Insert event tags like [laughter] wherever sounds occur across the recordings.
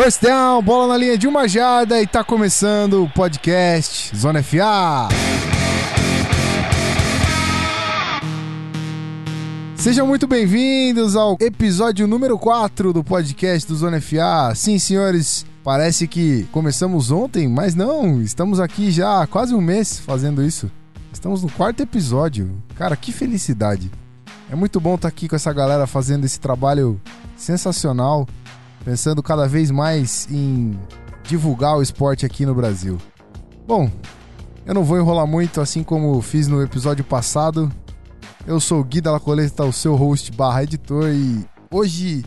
First down, bola na linha de uma jarda e tá começando o podcast Zona FA. Sejam muito bem-vindos ao episódio número 4 do podcast do Zona FA. Sim, senhores, parece que começamos ontem, mas não, estamos aqui já há quase um mês fazendo isso. Estamos no quarto episódio. Cara, que felicidade. É muito bom estar aqui com essa galera fazendo esse trabalho sensacional, pensando cada vez mais em divulgar o esporte aqui no Brasil. Bom, eu não vou enrolar muito, assim como fiz no episódio passado. Eu sou o Gui da La Coleta, o seu host barra editor, e hoje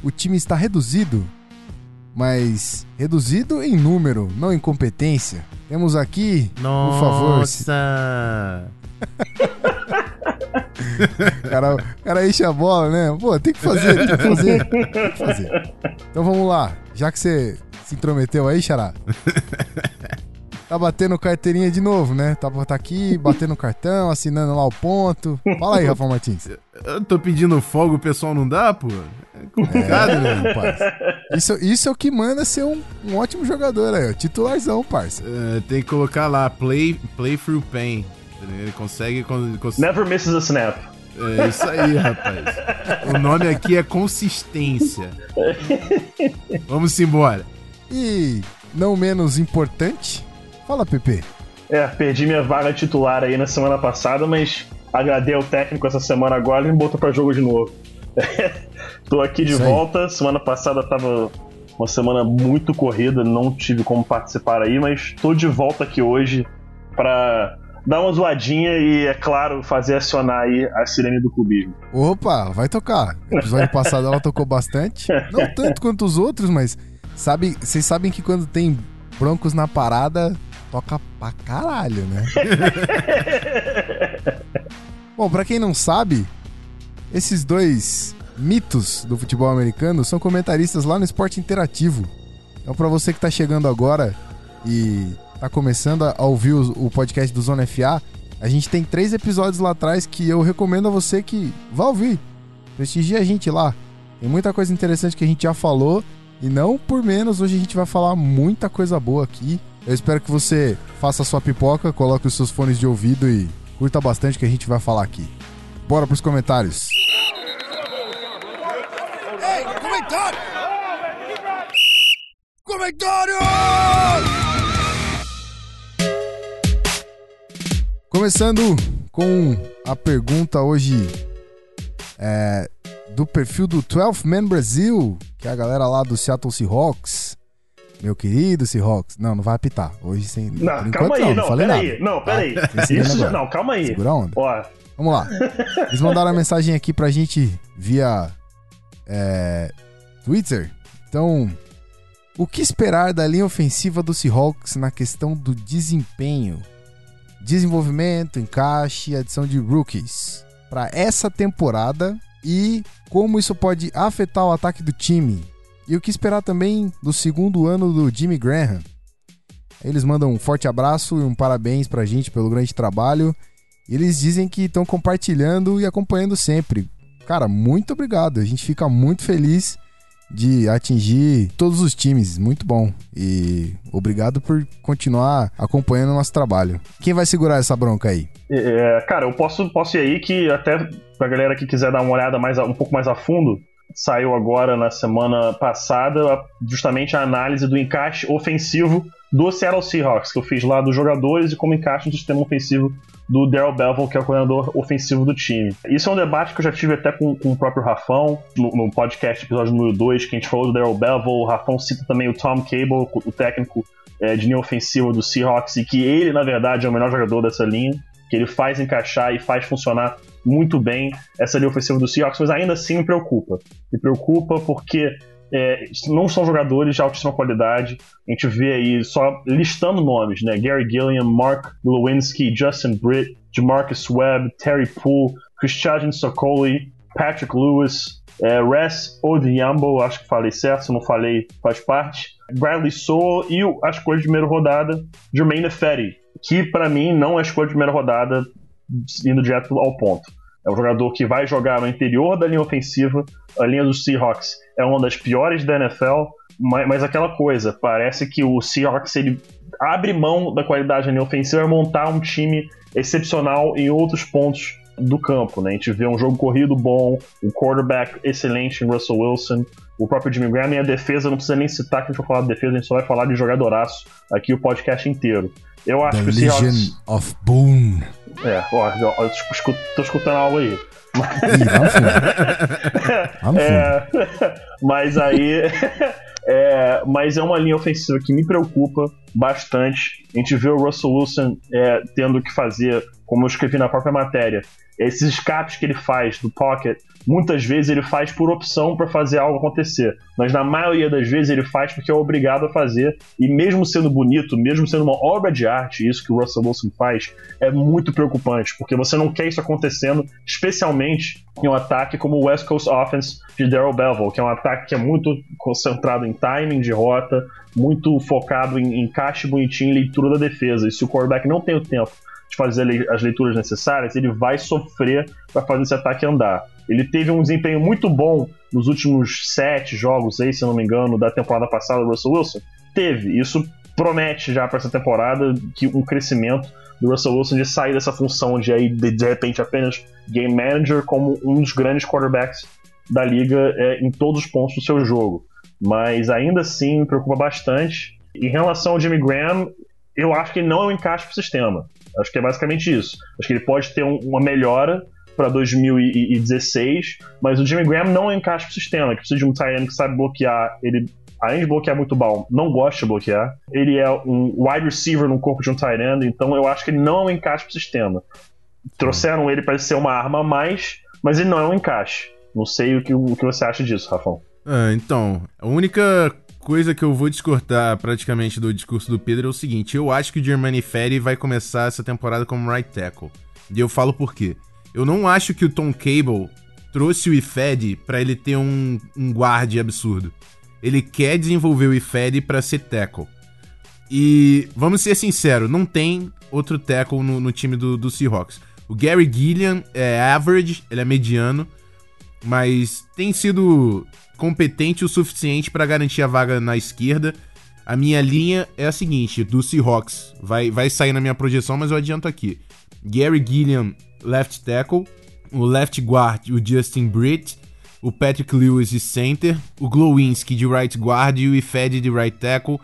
o time está reduzido, mas reduzido em número, não em competência. Temos aqui, Nossa. por favor. O [laughs] cara, o cara enche a bola, né? Pô, tem que fazer, tem que fazer. Tem que fazer. Então vamos lá. Já que você se intrometeu aí, Xará. Tá batendo carteirinha de novo, né? Tá, tá aqui, batendo cartão, assinando lá o ponto. Fala aí, Rafa Martins. Eu tô pedindo folga, o pessoal não dá, pô? É complicado, É, né? rapaz. Isso, isso é o que manda ser um, um ótimo jogador aí, ó. Titularzão, parça. É, tem que colocar lá, play, play through pain. Ele consegue... con- cons- Never misses a snap. É isso aí, rapaz. O nome aqui é consistência. [laughs] Vamos embora. E, não menos importante, fala, Pepe. É, perdi minha vaga titular aí na semana passada, mas agradei ao técnico essa semana agora e me botou pra jogo de novo. [laughs] Tô aqui de volta. Semana passada tava uma semana muito corrida, não tive como participar aí, mas tô de volta aqui hoje pra dar uma zoadinha e, é claro, fazer acionar aí a sirene do clubismo. Opa, vai tocar. No episódio passado ela tocou bastante. Não tanto quanto os outros, mas sabe, vocês sabem que quando tem Broncos na parada, toca pra caralho, né? [laughs] Bom, pra quem não sabe, esses dois mitos do futebol americano são comentaristas lá no Esporte Interativo. Então, pra você que tá chegando agora e tá começando a ouvir o, podcast do Zona FA, a gente tem três episódios lá atrás que eu recomendo a você que vá ouvir. Prestigie a gente lá. Tem muita coisa interessante que a gente já falou. E não por menos, hoje a gente vai falar muita coisa boa aqui. Eu espero que você faça a sua pipoca, coloque os seus fones de ouvido e curta bastante o que a gente vai falar aqui. Bora pros comentários. comentário! Comentário! Começando com a pergunta hoje é, do perfil do 12 Man Brasil, que é a galera lá do Seattle Seahawks. Meu querido Seahawks. Não, não vai apitar. Hoje sem. Não, calma aí, não, falei peraí. nada. Não, peraí. Tá? Segura Isso agora. não, calma aí. Segura a onda. Ó, Vamos lá. Eles mandaram a [laughs] mensagem aqui pra gente via é, Twitter. Então, o que esperar da linha ofensiva do Seahawks na questão do desempenho, desenvolvimento, encaixe e adição de rookies para essa temporada e como isso pode afetar o ataque do time? E o que esperar também do segundo ano do Jimmy Graham? Eles mandam um forte abraço e um parabéns pra gente pelo grande trabalho. Eles dizem que estão compartilhando e acompanhando sempre. Cara, muito obrigado. A gente fica muito feliz de atingir todos os times. Muito bom. E obrigado por continuar acompanhando o nosso trabalho. Quem vai segurar essa bronca aí? É, cara, eu posso, posso ir aí que até pra galera que quiser dar uma olhada mais, um pouco mais a fundo, saiu agora na semana passada justamente a análise do encaixe ofensivo do Seattle Seahawks, que eu fiz lá dos jogadores e como encaixa no sistema ofensivo do Daryl Bevel, que é o coordenador ofensivo do time. Isso é um debate que eu já tive até com, com o próprio Rafão, no, no podcast episódio número 2, que a gente falou do Daryl Bevel, o Rafão cita também o Tom Cable, o técnico é, de linha ofensiva do Seahawks, e que ele, na verdade, é o melhor jogador dessa linha, que ele faz encaixar e faz funcionar muito bem essa linha ofensiva do Seahawks, mas ainda assim me preocupa. Me preocupa porque é, não são jogadores de altíssima qualidade. A gente vê aí só listando nomes, né? Gary Gilliam, Mark Lewinsky, Justin Britt, Jamarcus Webb, Terry Poole, Christian Sokoli, Patrick Lewis, é, Res Odiambo, acho que falei certo, se não falei, faz parte. Bradley Sowell e o- a escolha de primeira rodada, Jermaine Fetty, que pra mim não é a escolha de primeira rodada indo direto ao ponto. É um jogador que vai jogar no interior da linha ofensiva. A linha dos Seahawks é uma das piores da NFL. Mas, mas aquela coisa, parece que o Seahawks ele abre mão da qualidade linha ofensiva e montar um time excepcional em outros pontos do campo, né? A gente vê um jogo corrido bom, um quarterback excelente em Russell Wilson, o próprio Jimmy Graham e a defesa, não precisa nem citar que a gente vai falar de defesa, a gente só vai falar de jogadoraço aqui o podcast inteiro. Eu acho The que o Legion Seahawks... of Boone. É, ó, ó, eu escuto- tô escutando algo aí. [laughs] É, [laughs] mas aí. [laughs] é, mas é uma linha ofensiva que me preocupa bastante. A gente vê o Russell Wilson é, tendo que fazer, como eu escrevi na própria matéria, esses escapes que ele faz do pocket, muitas vezes ele faz por opção para fazer algo acontecer. Mas na maioria das vezes ele faz porque é obrigado a fazer. E mesmo sendo bonito, mesmo sendo uma obra de arte, isso que o Russell Wilson faz, é muito preocupante, porque você não quer isso acontecendo, especialmente em um ataque como o West Coast Offense de Daryl Bevell, que é um ataque que é muito concentrado em timing de rota, muito focado em encaixe bonitinho e leitura da defesa. E se o quarterback não tem o tempo de fazer as leituras necessárias, ele vai sofrer para fazer esse ataque andar. Ele teve um desempenho muito bom nos últimos sete jogos, aí, se não me engano, da temporada passada do Russell Wilson. Teve. Isso promete já para essa temporada que um crescimento do Russell Wilson de sair dessa função de aí de, de repente apenas game manager como um dos grandes quarterbacks da liga é, em todos os pontos do seu jogo. Mas ainda assim me preocupa bastante. Em relação ao Jimmy Graham, eu acho que ele não é um encaixe para o sistema. Acho que é basicamente isso. Acho que ele pode ter um- uma melhora para 2016, mas o Jimmy Graham não é encaixe para o sistema. Que precisa de um end que sabe bloquear. Ele, além de bloquear muito bom, não gosta de bloquear. Ele é um wide receiver no corpo de um tight end, então eu acho que ele não é um encaixe para o sistema. Trouxeram ele para ser uma arma a mais, mas ele não é um encaixe. Não sei o que, o que você acha disso, Rafão. Ah, então, a única coisa que eu vou discordar praticamente do discurso do Pedro é o seguinte: eu acho que o Germani Ferry vai começar essa temporada como right tackle. E eu falo por quê. Eu não acho que o Tom Cable trouxe o IFED pra ele ter um, um guarde absurdo. Ele quer desenvolver o IFED pra ser tackle. E vamos ser sinceros, não tem outro tackle no, no time do, do Seahawks. O Gary Gilliam é average, ele é mediano, mas tem sido competente o suficiente para garantir a vaga na esquerda. A minha linha é a seguinte, do Seahawks, vai, vai sair na minha projeção, mas eu adianto aqui. Gary Gilliam, left tackle, o left guard, o Justin Britt, o Patrick Lewis de center, o Glowinski de right guard e o Ifed de right tackle.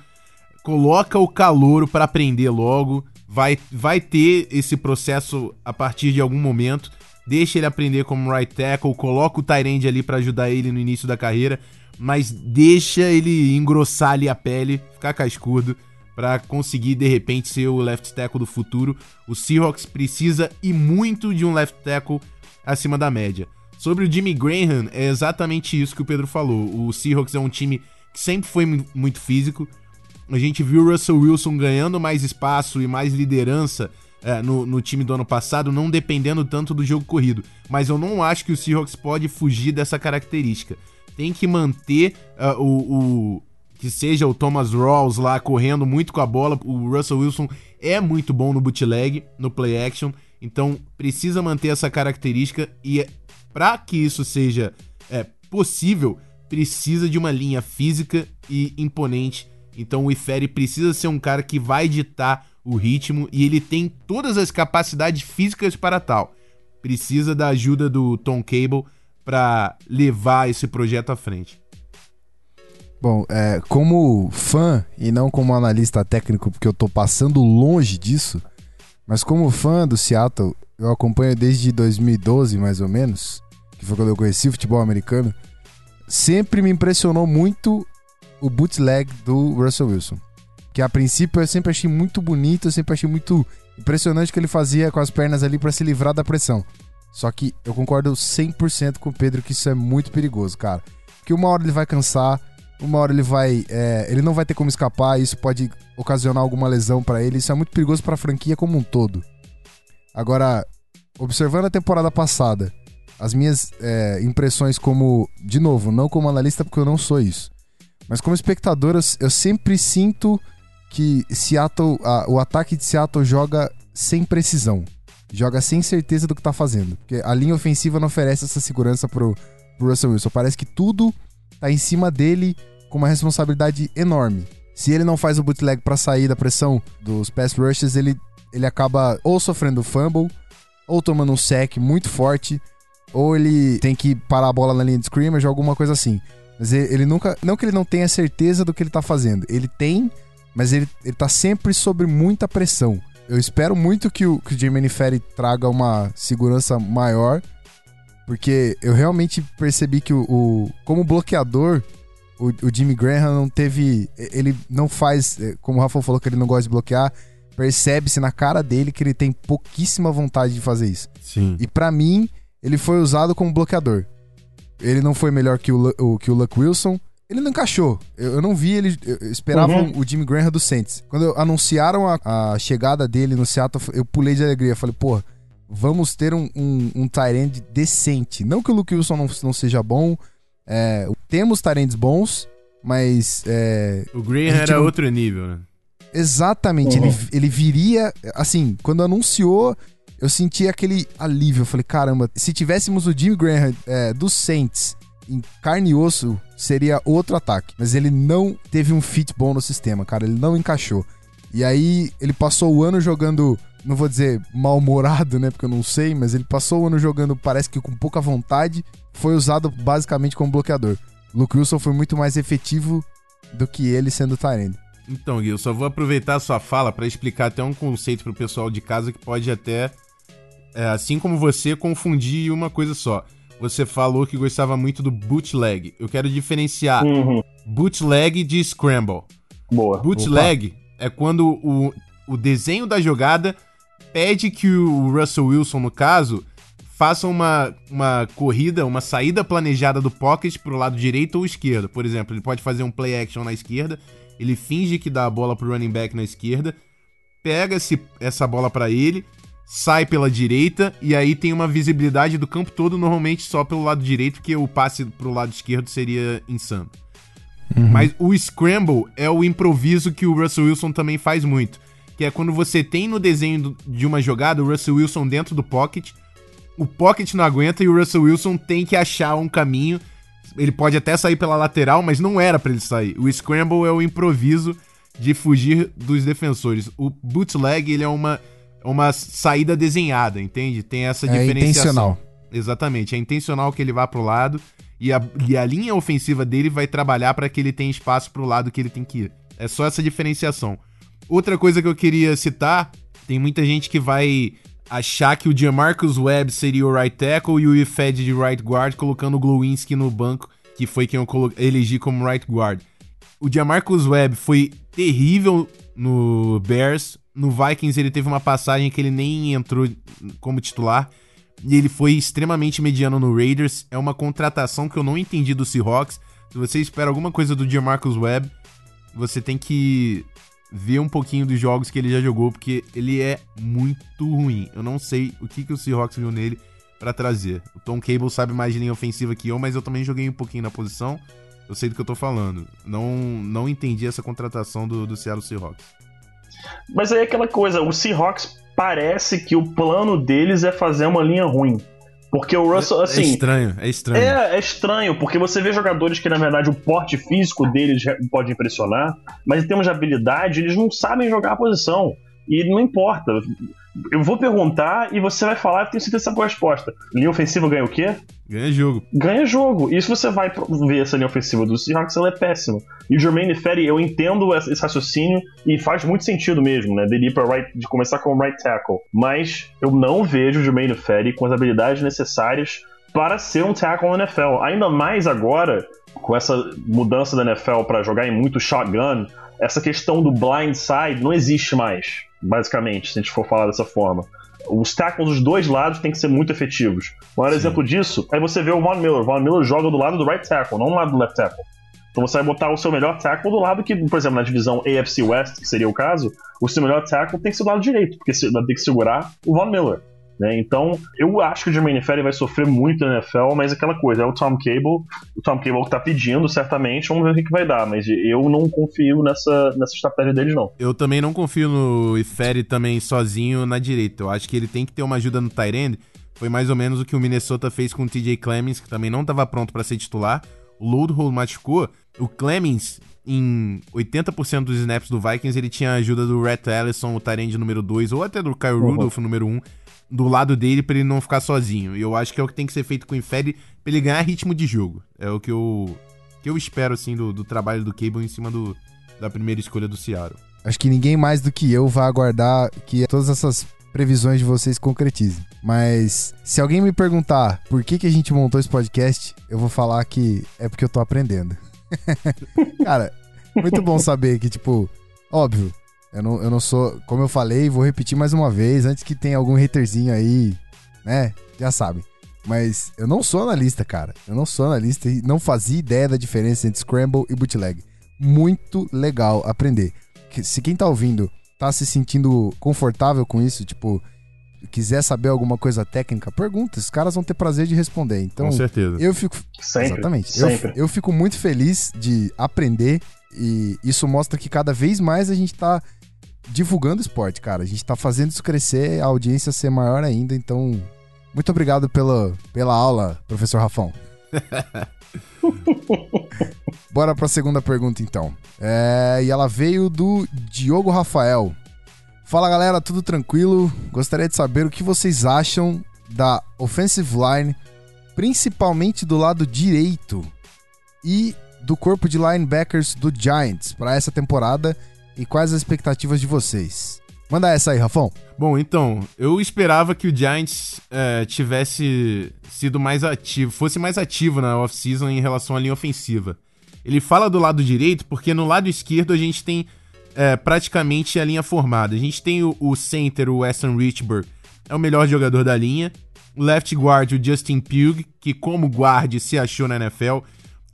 Coloca o calouro para aprender logo, vai, vai ter esse processo a partir de algum momento. Deixa ele aprender como right tackle, coloca o Tyrande ali para ajudar ele no início da carreira, mas deixa ele engrossar ali a pele, ficar cascudo para conseguir de repente ser o left tackle do futuro. O Seahawks precisa e muito de um left tackle acima da média. Sobre o Jimmy Graham, é exatamente isso que o Pedro falou. O Seahawks é um time que sempre foi mu- muito físico. A gente viu o Russell Wilson ganhando mais espaço e mais liderança é, no, no time do ano passado, não dependendo tanto do jogo corrido. Mas eu não acho que o Seahawks pode fugir dessa característica. Tem que manter ah, o, o- que seja o Thomas Rawls lá correndo muito com a bola. O Russell Wilson é muito bom no bootleg, no play action. Então precisa manter essa característica e para que isso seja é, possível, precisa de uma linha física e imponente. Então o Ifere precisa ser um cara que vai ditar o ritmo e ele tem todas as capacidades físicas para tal. Precisa da ajuda do Tom Cable para levar esse projeto à frente. Bom, é, como fã e não como analista técnico, porque eu tô passando longe disso, mas como fã do Seattle, eu acompanho desde 2012, mais ou menos, que foi quando eu conheci o futebol americano. Sempre me impressionou muito o bootleg do Russell Wilson. Que a princípio eu sempre achei muito bonito, eu sempre achei muito impressionante o que ele fazia com as pernas ali para se livrar da pressão. Só que eu concordo 100% com o Pedro que isso é muito perigoso, cara. Porque uma hora ele vai cansar, uma hora ele vai. é, ele não vai ter como escapar, isso pode ocasionar alguma lesão pra ele. Isso é muito perigoso pra franquia como um todo. Agora, observando a temporada passada, as minhas é, impressões como. De novo, não como analista, porque eu não sou isso. Mas como espectador, eu, eu sempre sinto que Seattle, a- o ataque de Seattle joga sem precisão. Joga sem certeza do que tá fazendo. Porque a linha ofensiva não oferece essa segurança pro, pro Russell Wilson. Parece que tudo tá em cima dele com uma responsabilidade enorme. Se ele não faz o bootleg para sair da pressão dos pass rushes, ele, ele acaba ou sofrendo fumble, ou tomando um sec muito forte, ou ele tem que parar a bola na linha de scrimmage, alguma coisa assim. Mas ele, ele, nunca. Não que ele não tenha certeza do que ele tá fazendo. Ele tem, mas ele, ele tá sempre sob muita pressão. Eu espero muito que o, que o Jermaine Ferry traga uma segurança maior, porque eu realmente percebi que o, o como bloqueador, o, o, Jimmy Graham não teve. Ele não faz. Eh, como o Rafa falou que ele não gosta de bloquear, percebe-se na cara dele que ele tem pouquíssima vontade de fazer isso. Sim. E para mim, ele foi usado como bloqueador. Ele não foi melhor que o, o que o Luck Wilson. Ele não encaixou. Eu, eu não vi ele. Eu esperava uhum. o Jimmy Graham do Saints. Quando anunciaram a, a, chegada dele no Seattle, eu pulei de alegria. Falei, pô, vamos ter um, um, um Tyrande decente. Não que o Luke Wilson não, não seja bom. É, temos Tyrands bons, mas. É, o Graham era não... outro nível, né? Exatamente. Uhum. Ele, ele viria. Assim, quando anunciou, eu senti aquele alívio. Eu falei, caramba, se tivéssemos o Jimmy Graham é, do Saints em carne e osso, seria outro ataque. Mas ele não teve um fit bom no sistema, cara. Ele não encaixou. E aí ele passou o ano jogando, não vou dizer mal-humorado, né? Porque eu não sei, mas ele passou o ano jogando, parece que com pouca vontade. Foi usado basicamente como bloqueador. Luke Wilson foi muito mais efetivo do que ele sendo Tyrande. Então, Gui, eu só vou aproveitar a sua fala para explicar até um conceito pro pessoal de casa que pode até, é, assim como você, confundir uma coisa só você falou que gostava muito do bootleg. Eu quero diferenciar uhum. bootleg de scramble. Boa. Bootleg Opa. é quando o, o desenho da jogada pede que o Russell Wilson, no caso, faça uma, uma corrida, uma saída planejada do pocket pro lado direito ou esquerdo. Por exemplo, ele pode fazer um play action na esquerda, ele finge que dá a bola pro running back na esquerda, pega esse, essa bola para ele, sai pela direita e aí tem uma visibilidade do campo todo, normalmente só pelo lado direito, porque o passe pro lado esquerdo seria insano. Uhum. Mas o scramble é o improviso que o Russell Wilson também faz muito. Que é quando você tem no desenho de uma jogada o Russell Wilson dentro do pocket, o pocket não aguenta e o Russell Wilson tem que achar um caminho. Ele pode até sair pela lateral, mas não era para ele sair. O scramble é o improviso de fugir dos defensores. O bootleg ele é uma uma saída desenhada, entende? Tem essa é diferenciação. intencional. Exatamente, é intencional que ele vá pro lado e a, e a linha ofensiva dele vai trabalhar para que ele tenha espaço pro lado que ele tem que ir. É só essa diferenciação. Outra coisa que eu queria citar, tem muita gente que vai achar que o Jamarcus Webb seria o right tackle e o Ifed de right guard, colocando o Glowinski no banco, que foi quem eu elegi como right guard. O Jamarcus Webb foi terrível no Bears, no Vikings ele teve uma passagem que ele nem entrou como titular. E ele foi extremamente mediano no Raiders. É uma contratação que eu não entendi do Seahawks. Se você espera alguma coisa do Jamarcus Webb, você tem que ver um pouquinho dos jogos que ele já jogou, porque ele é muito ruim. Eu não sei o que, que o Seahawks viu nele para trazer. O Tom Cable sabe mais de linha ofensiva que eu, mas eu também joguei um pouquinho na posição. Eu sei do que eu tô falando. Não, não entendi essa contratação do, do Seattle Seahawks. Mas aí é aquela coisa, o Seahawks parece que o plano deles é fazer uma linha ruim. Porque o Russell, é, assim. É estranho, é estranho. É, é estranho, porque você vê jogadores que, na verdade, o porte físico deles pode impressionar, mas em termos de habilidade, eles não sabem jogar a posição. E não importa. Eu vou perguntar e você vai falar, eu tenho certeza dessa resposta. Linha ofensiva ganha o quê? Ganha jogo. Ganha jogo. E se você vai ver essa linha ofensiva do Seahawks, ela é péssima. E o Jermaine Ferry, eu entendo esse raciocínio e faz muito sentido mesmo, né? Dele ir pra right, de começar com right tackle. Mas eu não vejo o Jermaine Ferry com as habilidades necessárias para ser um tackle na NFL. Ainda mais agora, com essa mudança da NFL para jogar em muito shotgun, essa questão do blind side não existe mais basicamente, se a gente for falar dessa forma. Os tackles dos dois lados têm que ser muito efetivos. O maior Sim. exemplo disso é você ver o Von Miller. O Von Miller joga do lado do right tackle, não do lado do left tackle. Então você vai botar o seu melhor tackle do lado que, por exemplo, na divisão AFC West, que seria o caso, o seu melhor tackle tem que ser do lado direito, porque você ter que segurar o Von Miller. Né? Então, eu acho que o Jermaine Ferry vai sofrer muito na NFL, mas aquela coisa, é o Tom Cable, o Tom Cable que tá pedindo, certamente, vamos ver o que, que vai dar, mas eu não confio nessa, nessa estratégia dele, não. Eu também não confio no Ferry também sozinho na direita, eu acho que ele tem que ter uma ajuda no Tyrande, foi mais ou menos o que o Minnesota fez com o TJ Clemens, que também não estava pronto para ser titular, o Loadhold machucou, o Clemens, em 80% dos snaps do Vikings, ele tinha a ajuda do Rhett Ellison, o Tyrande número 2, ou até do Kyle uhum. Rudolph, número 1, um, do lado dele para ele não ficar sozinho. E eu acho que é o que tem que ser feito com o Inferi pra ele ganhar ritmo de jogo. É o que eu, que eu espero, assim, do, do trabalho do Cable em cima do, da primeira escolha do Seattle. Acho que ninguém mais do que eu vai aguardar que todas essas previsões de vocês concretizem. Mas se alguém me perguntar por que, que a gente montou esse podcast, eu vou falar que é porque eu tô aprendendo. [laughs] Cara, muito bom saber que, tipo, óbvio, eu não, eu não sou, como eu falei, vou repetir mais uma vez, antes que tenha algum haterzinho aí, né? Já sabe. Mas eu não sou analista, cara. Eu não sou analista e não fazia ideia da diferença entre Scramble e Bootleg. Muito legal aprender. Se quem tá ouvindo tá se sentindo confortável com isso, tipo, quiser saber alguma coisa técnica, pergunta. Os caras vão ter prazer de responder. Então, com certeza. Eu fico. Sempre, exatamente. Sempre. Eu, eu fico muito feliz de aprender e isso mostra que cada vez mais a gente tá divulgando esporte, cara. A gente tá fazendo isso crescer, a audiência ser maior ainda. Então, muito obrigado pela, pela aula, professor Rafão. [laughs] Bora pra segunda pergunta, então. É, e ela veio do Diogo Rafael. Fala galera, tudo tranquilo? Gostaria de saber o que vocês acham da offensive line, principalmente do lado direito e do corpo de linebackers do Giants para essa temporada e quais as expectativas de vocês. Manda essa aí, Rafão. Bom, então, eu esperava que o Giants é, tivesse sido mais ativo, fosse mais ativo na off-season em relação à linha ofensiva. Ele fala do lado direito porque no lado esquerdo a gente tem é, praticamente a linha formada. A gente tem o, o center, o Weston Richburg, é o melhor jogador da linha. Left guard, o Justin Pugh, que como guard se achou na NFL.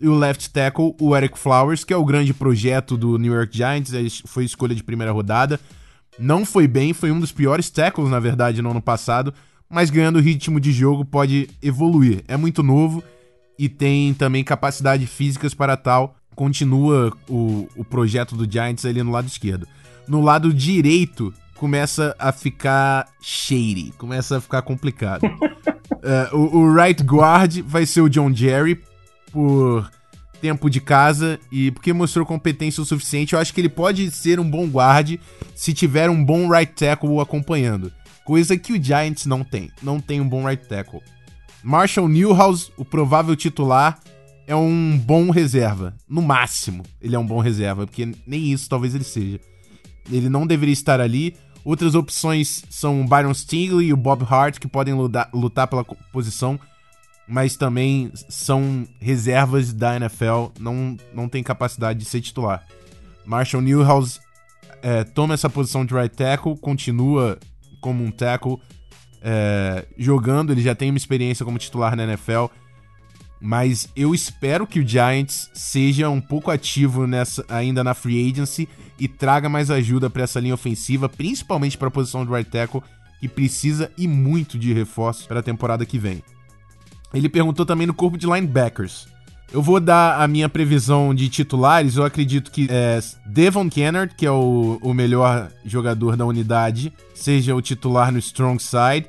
E o left tackle, o Eric Flowers, que é o grande projeto do New York Giants, foi escolha de primeira rodada. Não foi bem, foi um dos piores tackles, na verdade, no ano passado, mas ganhando ritmo de jogo pode evoluir. É muito novo e tem também capacidade físicas para tal continua o, o projeto do Giants ali no lado esquerdo. No lado direito, começa a ficar shady, começa a ficar complicado. uh, [laughs] o, o, right guard vai ser o John Jerry, por tempo de casa e porque mostrou competência o suficiente. Eu acho que ele pode ser um bom guard se tiver um bom right tackle acompanhando. Coisa que o Giants não tem. Não tem um bom right tackle. Marshall Newhouse, o provável titular, é um bom reserva. No máximo, ele é um bom reserva, porque nem isso talvez ele seja. Ele não deveria estar ali. Outras opções são o Byron Stingley e o Bob Hart, que podem lutar, lutar pela posição, mas também são reservas da NFL, não, não tem capacidade de ser titular. Marshall Newhouse é, toma essa posição de right tackle, continua como um tackle é, jogando, ele já tem uma experiência como titular na NFL mas eu espero que o Giants seja um pouco ativo nessa ainda na free agency e traga mais ajuda para essa linha ofensiva, principalmente para a posição de right tackle, que precisa e muito de reforço para a temporada que vem. Ele perguntou também no corpo de linebackers. Eu vou dar a minha previsão de titulares. Eu acredito que é, Devon Kennard, que é o, o melhor jogador da unidade, seja o titular no strong side.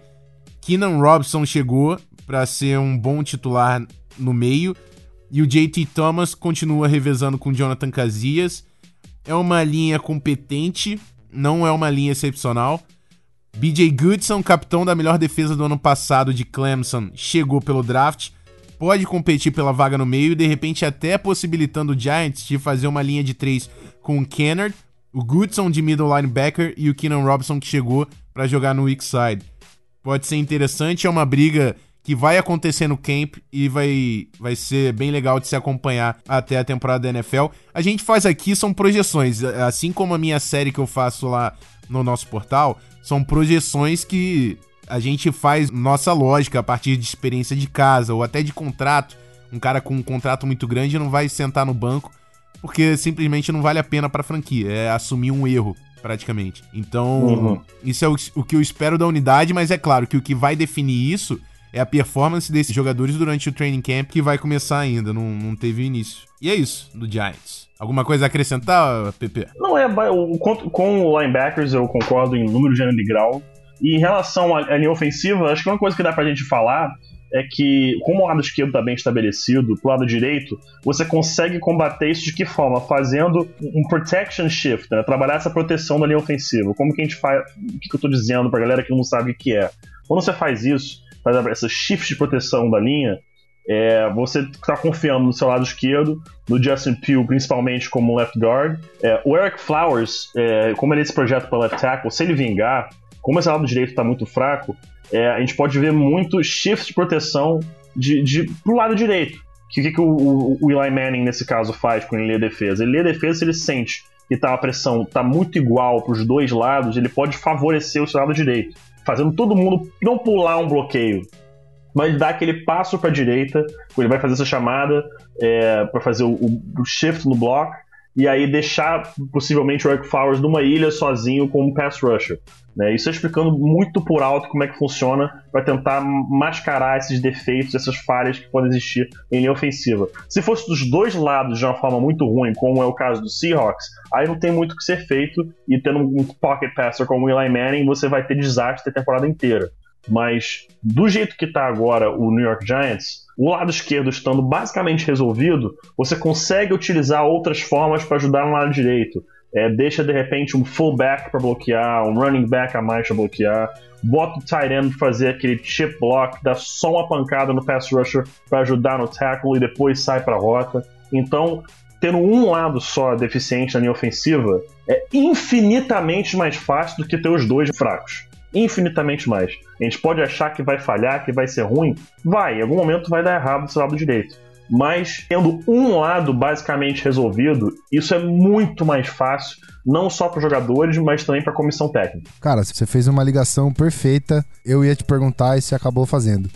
Keenan Robson chegou para ser um bom titular no meio. E o JT Thomas continua revezando com Jonathan Casillas. É uma linha competente, não é uma linha excepcional. BJ Goodson, capitão da melhor defesa do ano passado de Clemson, chegou pelo draft. Pode competir pela vaga no meio e de repente até possibilitando o Giants de fazer uma linha de três com o Kennard, o Goodson de middle linebacker e o Keenan Robson que chegou para jogar no weak side. Pode ser interessante, é uma briga que vai acontecer no camp e vai, vai ser bem legal de se acompanhar até a temporada da NFL. A gente faz aqui são projeções, assim como a minha série que eu faço lá no nosso portal, são projeções que a gente faz nossa lógica a partir de experiência de casa ou até de contrato. Um cara com um contrato muito grande não vai sentar no banco porque simplesmente não vale a pena para a franquia, é assumir um erro praticamente. Então, uhum. isso é o, o que eu espero da unidade, mas é claro que o que vai definir isso é a performance desses jogadores durante o training camp que vai começar ainda, não, não teve início. E é isso, do Giants. Alguma coisa a acrescentar, PP? Não, é, com, o linebackers eu concordo em número, de grau. E em relação à linha ofensiva, acho que uma coisa que dá pra gente falar é que, como o lado esquerdo está bem estabelecido, pro lado direito, você consegue combater isso de que forma? Fazendo um protection shift, né? trabalhar essa proteção da linha ofensiva. Como que a gente faz. O que, que eu estou dizendo pra galera que não sabe o que é? Quando você faz isso, faz essa shift de proteção da linha, é, você está confiando no seu lado esquerdo, no Justin Pugh principalmente como left guard. É, o Eric Flowers, é, como ele é esse projeto para left tackle, se ele vingar, como esse lado direito está muito fraco, é, a gente pode ver muito shift de proteção de, de, pro lado direito. Que, que o, o, o, Eli Manning, nesse caso, faz quando ele lê a defesa? Ele lê a defesa se ele sente que tá, a pressão está muito igual para os dois lados, ele pode favorecer o seu lado direito, fazendo todo mundo não pular um bloqueio, mas dar aquele passo para a direita, ele vai fazer essa chamada é, para fazer o, o, shift no block e aí deixar possivelmente o Eric Flowers numa ilha sozinho como pass rusher. Né? Isso é explicando muito por alto como é que funciona para tentar mascarar esses defeitos, essas falhas que podem existir em linha ofensiva. Se fosse dos dois lados de uma forma muito ruim, como é o caso do Seahawks, aí não tem muito o que ser feito e tendo um pocket passer como o Eli Manning, você vai ter desastre a temporada inteira. Mas do jeito que está agora o New York Giants, o lado esquerdo estando basicamente resolvido, você consegue utilizar outras formas para ajudar no lado direito. É, deixa de repente um fullback para bloquear, um running back a mais para bloquear, bota o tight end fazer aquele chip block, dá só uma pancada no pass rusher para ajudar no tackle e depois sai para rota. Então, tendo um lado só deficiente na linha ofensiva é infinitamente mais fácil do que ter os dois fracos infinitamente mais. A gente pode achar que vai falhar, que vai ser ruim, vai, em algum momento vai dar errado do lado direito. Mas tendo um lado basicamente resolvido, isso é muito mais fácil, não só para os jogadores, mas também para a comissão técnica. Cara, você fez uma ligação perfeita. Eu ia te perguntar e você acabou fazendo.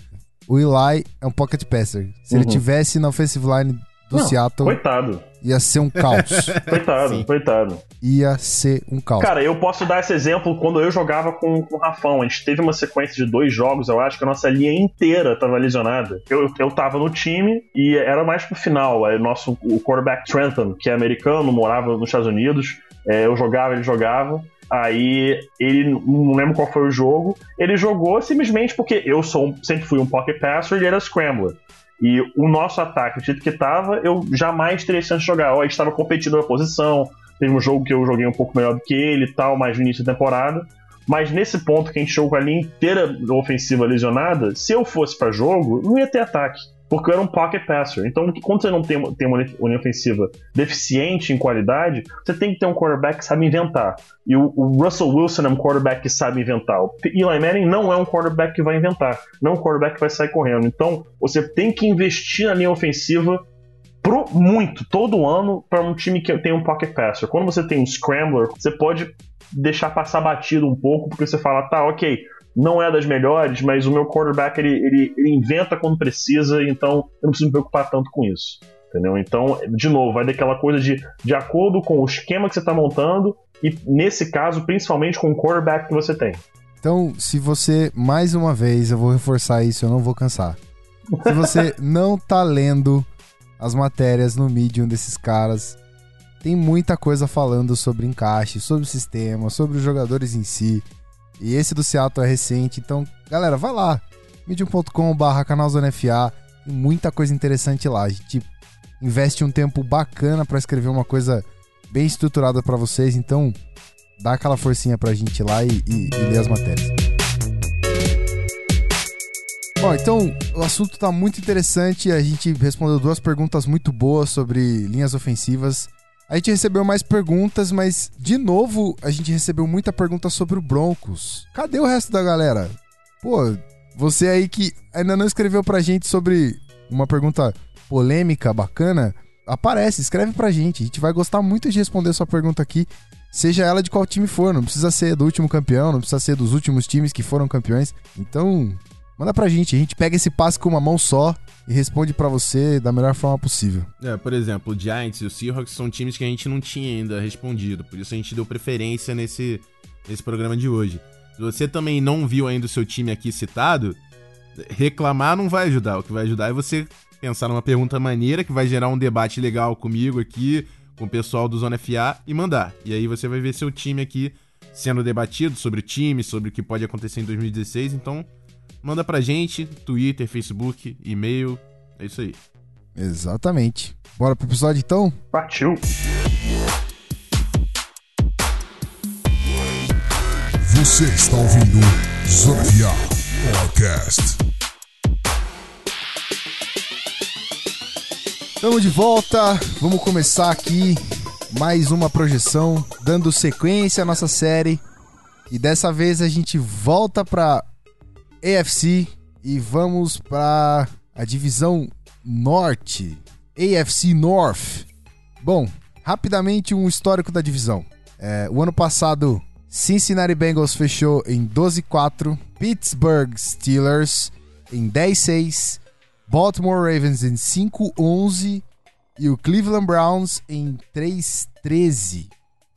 O Eli é um pocket passer. Se uhum. ele tivesse na offensive line do não, Seattle. Coitado. Ia ser um caos. [laughs] coitado, Sim. coitado. Ia ser um caos. Cara, eu posso dar esse exemplo quando eu jogava com, com o Rafão. A gente teve uma sequência de dois jogos, eu acho que a nossa linha inteira tava lesionada. Eu, eu tava no time e era mais pro final. Aí, nosso, o quarterback Trenton, que é americano, morava nos Estados Unidos. É, eu jogava, ele jogava. Aí ele não lembro qual foi o jogo. Ele jogou simplesmente porque eu sou sempre fui um pocket passer e ele era scrambler. E o nosso ataque, do jeito que estava, eu jamais teria chance de jogar. Gente estava competindo na posição, teve um jogo que eu joguei um pouco melhor do que ele e tal, mais no início da temporada. Mas nesse ponto que a gente jogou com a linha inteira ofensiva lesionada, se eu fosse para jogo, não ia ter ataque porque eu era um pocket passer. Então, quando você não tem, tem uma linha ofensiva deficiente em qualidade, você tem que ter um quarterback que sabe inventar. E o, o, Russell Wilson é um quarterback que sabe inventar. O Eli Manning não é um quarterback que vai inventar, não é um quarterback que vai sair correndo. Então, você tem que investir na linha ofensiva pro muito, todo ano, para um time que tem um pocket passer. Quando você tem um scrambler, você pode deixar passar batido um pouco, porque você fala, tá, ok, não é das melhores, mas o meu quarterback ele, ele, ele, inventa quando precisa, então eu não preciso me preocupar tanto com isso. Entendeu? Então, de novo, vai daquela coisa de de acordo com o esquema que você está montando e, nesse caso, principalmente com o quarterback que você tem. Então, se você, mais uma vez, eu vou reforçar isso, eu não vou cansar. Se você [laughs] não tá lendo as matérias no Medium desses caras, tem muita coisa falando sobre encaixe, sobre o sistema, sobre os jogadores em si. E esse do Seattle é recente, então, galera, vai lá. medium.com/barra canalzonefa. Tem muita coisa interessante lá. A gente investe um tempo bacana para escrever uma coisa bem estruturada para vocês, então dá aquela forcinha pra gente lá e, e, e ler as matérias. Bom, então o assunto tá muito interessante. A gente respondeu duas perguntas muito boas sobre linhas ofensivas. A gente recebeu mais perguntas, mas de novo a gente recebeu muita pergunta sobre o Broncos. Cadê o resto da galera? Pô, você aí que ainda não escreveu pra gente sobre uma pergunta polêmica, bacana, aparece, escreve pra gente. A gente vai gostar muito de responder sua pergunta aqui, seja ela de qual time for. Não precisa ser do último campeão, não precisa ser dos últimos times que foram campeões. Então, manda pra gente. A gente pega esse passe com uma mão só e responde para você da melhor forma possível. É, por exemplo, o Giants e o Seahawks são times que a gente não tinha ainda respondido, por isso a gente deu preferência nesse, nesse programa de hoje. Se você também não viu ainda o seu time aqui citado, reclamar não vai ajudar. O que vai ajudar é você pensar numa pergunta maneira que vai gerar um debate legal comigo aqui, com o pessoal do Zona FA e mandar. E aí você vai ver seu time aqui sendo debatido sobre o time, sobre o que pode acontecer em 2016. Então, manda pra gente, Twitter, Facebook, e-mail. É isso aí. Exatamente. Bora pro episódio então? Partiu! Você está ouvindo Zona Podcast. Estamos de volta. Vamos começar aqui mais uma projeção, dando sequência à nossa série. E dessa vez a gente volta para AFC e vamos para a divisão Norte, AFC North. Bom, rapidamente um histórico da divisão. É, o ano passado, Cincinnati Bengals fechou em 12-4, Pittsburgh Steelers em 10-6, Baltimore Ravens em 5-11 e o Cleveland Browns em 3-13.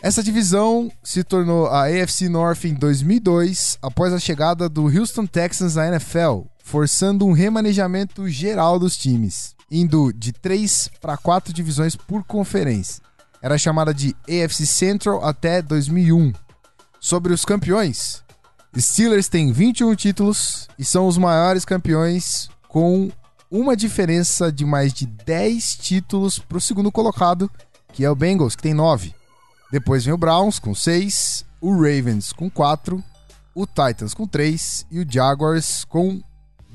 Essa divisão se tornou a AFC North em 2002, após a chegada do Houston Texans à NFL, forçando um remanejamento geral dos times, indo de 3 para 4 divisões por conferência. Era chamada de AFC Central até 2001. Sobre os campeões, Steelers têm 21 títulos e são os maiores campeões com uma diferença de mais de 10 títulos para o segundo colocado, que é o Bengals, que tem 9. Depois vem o Browns com 6, o Ravens com 4, o Titans com 3 e o Jaguars com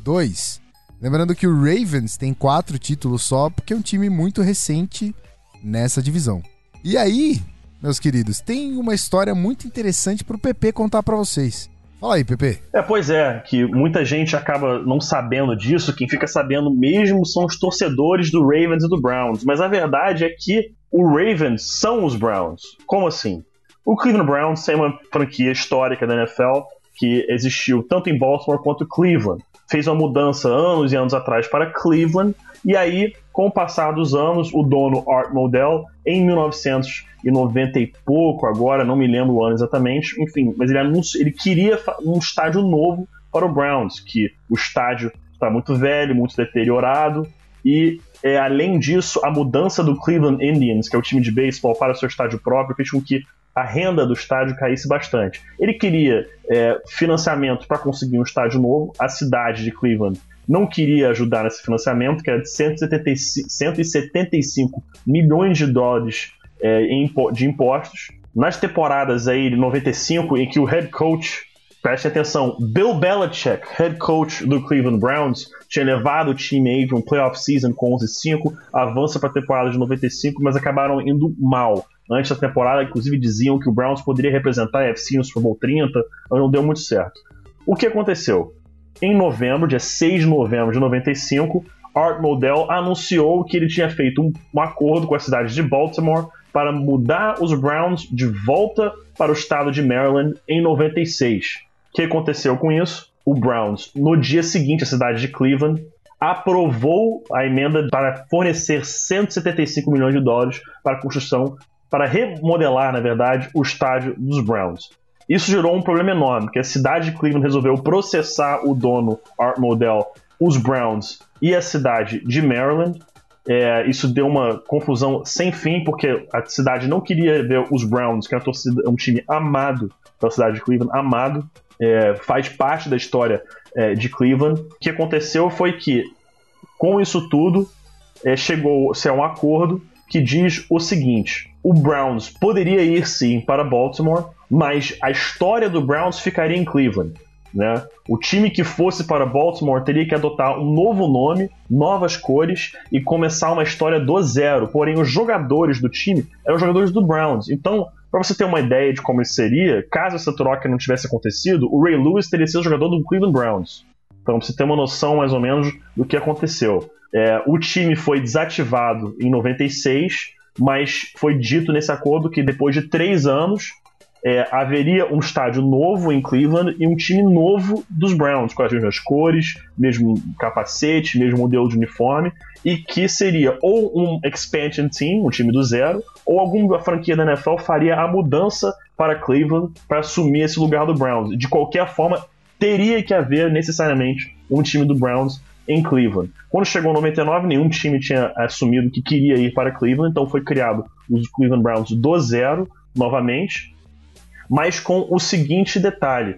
2. Lembrando que o Ravens tem 4 títulos só, porque é um time muito recente nessa divisão. E aí, meus queridos, tem uma história muito interessante para o PP contar para vocês. Fala aí, PP. É, pois é, que muita gente acaba não sabendo disso, quem fica sabendo mesmo são os torcedores do Ravens e do Browns. Mas a verdade é que o Ravens são os Browns. Como assim? O Cleveland Browns tem uma franquia histórica da NFL que existiu tanto em Baltimore quanto Cleveland. Fez uma mudança anos e anos atrás para Cleveland, e aí, com o passar dos anos, o dono Art Modell, em 1990 e pouco, agora não me lembro o ano exatamente, enfim, mas ele, anuncio, ele queria um estádio novo para o Browns, que o estádio está muito velho, muito deteriorado, e é, além disso, a mudança do Cleveland Indians, que é o time de beisebol, para o seu estádio próprio, fez com que a renda do estádio caísse bastante. Ele queria é, financiamento para conseguir um estádio novo, a cidade de Cleveland não queria ajudar nesse financiamento, que era de 175, 175 milhões de dólares é, de impostos. Nas temporadas aí de 95, em que o head coach Preste atenção, Bill Belichick, head coach do Cleveland Browns, tinha levado o time aí para um playoff season com 11-5, avança para a temporada de 95, mas acabaram indo mal. Antes da temporada, inclusive, diziam que o Browns poderia representar a FC no Super Bowl 30, mas não deu muito certo. O que aconteceu? Em novembro, dia 6 de novembro de 95, Art Modell anunciou que ele tinha feito um, um acordo com a cidade de Baltimore para mudar os Browns de volta para o estado de Maryland em 96. O que aconteceu com isso? O Browns, no dia seguinte, a cidade de Cleveland, aprovou a emenda para fornecer 175 milhões de dólares para a construção, para remodelar, na verdade, o estádio dos Browns. Isso gerou um problema enorme, que a cidade de Cleveland resolveu processar o dono, Art Modell, os Browns e a cidade de Maryland. É, isso deu uma confusão sem fim, porque a cidade não queria ver os Browns, que é torcida, um time amado pela cidade de Cleveland, amado, é, faz parte da história é, de Cleveland. O que aconteceu foi que, com isso tudo, é, chegou-se a um acordo que diz o seguinte: o Browns poderia ir sim para Baltimore, mas a história do Browns ficaria em Cleveland. Né? O time que fosse para Baltimore teria que adotar um novo nome, novas cores e começar uma história do zero. Porém, os jogadores do time eram jogadores do Browns. Então, para você ter uma ideia de como isso seria, caso essa troca não tivesse acontecido, o Ray Lewis teria sido jogador do Cleveland Browns. Então, pra você ter uma noção mais ou menos do que aconteceu. É, o time foi desativado em 96, mas foi dito nesse acordo que depois de três anos é, haveria um estádio novo em Cleveland e um time novo dos Browns, com as mesmas cores, mesmo capacete, mesmo modelo de uniforme, e que seria ou um expansion team, um time do zero, ou alguma franquia da NFL faria a mudança para Cleveland para assumir esse lugar do Browns. De qualquer forma, teria que haver necessariamente um time do Browns em Cleveland. Quando chegou 99, nenhum time tinha assumido que queria ir para Cleveland, então foi criado os Cleveland Browns do zero novamente mas com o seguinte detalhe: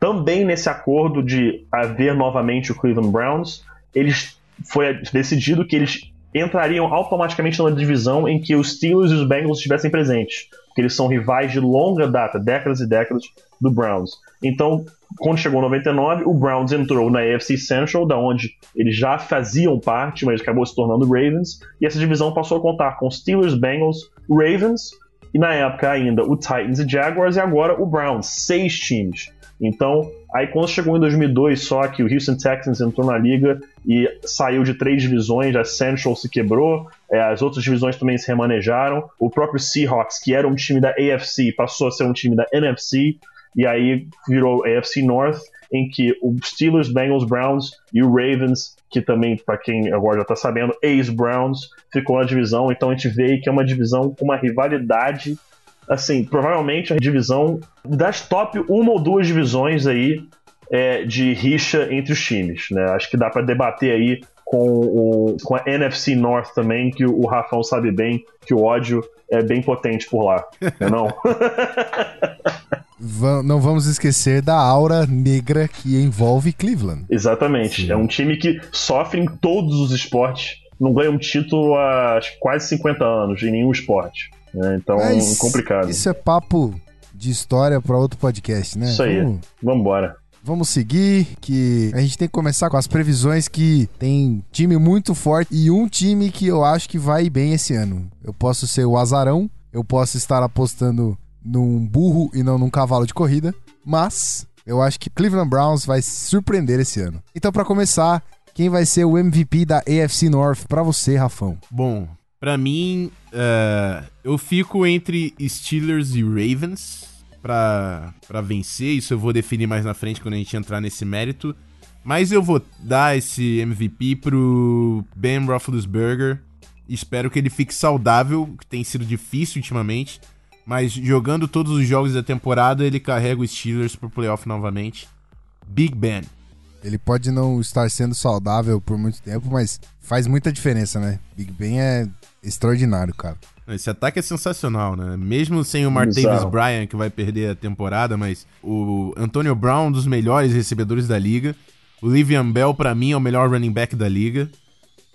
também nesse acordo de haver novamente o Cleveland Browns, eles foi decidido que eles entrariam automaticamente numa divisão em que os Steelers e os Bengals estivessem presentes, porque eles são rivais de longa data, décadas e décadas do Browns. Então, quando chegou 99, o Browns entrou na AFC Central, da onde eles já faziam parte, mas acabou se tornando Ravens, e essa divisão passou a contar com Steelers, Bengals, Ravens e na época ainda o Titans e Jaguars e agora o Browns, seis times. Então, aí quando chegou em 2002 só que o Houston Texans entrou na liga e saiu de três divisões, a Central se quebrou, é, as outras divisões também se remanejaram, o próprio Seahawks, que era um time da AFC, passou a ser um time da NFC, e aí virou AFC North, em que o Steelers, Bengals, Browns e o Ravens, que também, para quem agora já está sabendo, ex-Browns, ficou na divisão. Então a gente vê que é uma divisão com uma rivalidade, assim, provavelmente a divisão das top uma ou duas divisões aí é, de rixa entre os times, né? Acho que dá para debater aí com, o, com a NFC North também, que o Rafão sabe bem que o ódio é bem potente por lá, não? É [laughs] não? vamos esquecer da aura negra que envolve Cleveland. Exatamente. Sim. É um time que sofre em todos os esportes. Não ganha um título há quase 50 anos em nenhum esporte. Né? Então, Mas é complicado. Isso é papo de história para outro podcast, né? Isso aí. Vamos embora. Vamos seguir, que a gente tem que começar com as previsões que tem time muito forte e um time que eu acho que vai bem esse ano. Eu posso ser o azarão, eu posso estar apostando num burro e não num cavalo de corrida, mas eu acho que Cleveland Browns vai surpreender esse ano. Então, para começar, quem vai ser o MVP da AFC North para você, Rafão? Bom, para mim, uh, eu fico entre Steelers e Ravens para vencer. Isso eu vou definir mais na frente quando a gente entrar nesse mérito. Mas eu vou dar esse MVP pro Ben Roethlisberger. Espero que ele fique saudável, que tem sido difícil ultimamente. Mas jogando todos os jogos da temporada, ele carrega os Steelers pro playoff novamente. Big Ben. Ele pode não estar sendo saudável por muito tempo, mas faz muita diferença, né? Big Ben é extraordinário, cara. Esse ataque é sensacional, né? Mesmo sem o Martavis Bryant, que vai perder a temporada, mas o Antonio Brown, um dos melhores recebedores da liga. O Livian Bell, para mim, é o melhor running back da liga.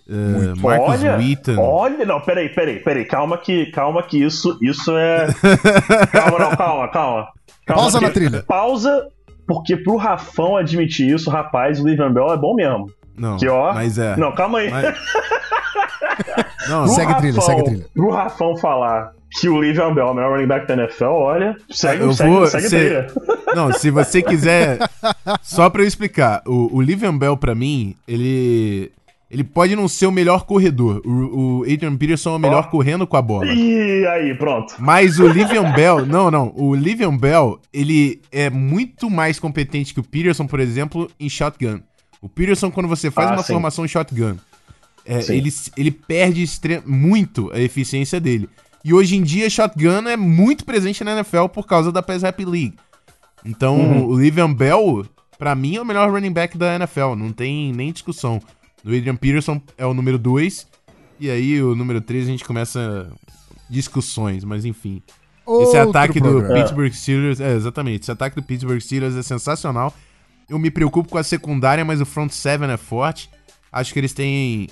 Uh, Marcus olha, Wheaton. Olha, não, peraí, peraí, peraí, calma que, calma que isso, isso é. [laughs] calma, não, calma, calma. calma pausa na trilha. Pausa, porque pro Rafão admitir isso, rapaz, o Livian Bell é bom mesmo. Não, que, ó, mas é. Não, calma aí. Mas... [laughs] não, segue Rafão, trilha, segue trilha. Pro Rafão falar que o Livian Bell é o melhor running back da NFL, olha, segue, eu segue, vou, segue se... trilha. [laughs] Não, se você quiser, [laughs] só pra eu explicar, o, o Livian Bell pra mim, ele ele pode não ser o melhor corredor. O, o Adrian Peterson é o melhor oh. correndo com a bola. E aí, pronto. Mas o Livian Bell, não, não. O Livian Bell, ele é muito mais competente que o Peterson, por exemplo, em shotgun. O Peterson, quando você faz ah, uma sim. formação shotgun, é, ele, ele perde muito a eficiência dele. E hoje em dia, shotgun é muito presente na NFL por causa da PES Rap League. Então, uhum. o Livian Bell, para mim, é o melhor running back da NFL. Não tem nem discussão. O Adrian Peterson é o número 2. E aí o número 3 a gente começa discussões, mas enfim. Outro esse ataque programa. do Pittsburgh Steelers, é, exatamente, esse ataque do Pittsburgh Steelers é sensacional. Eu me preocupo com a secundária, mas o front seven é forte. Acho que eles têm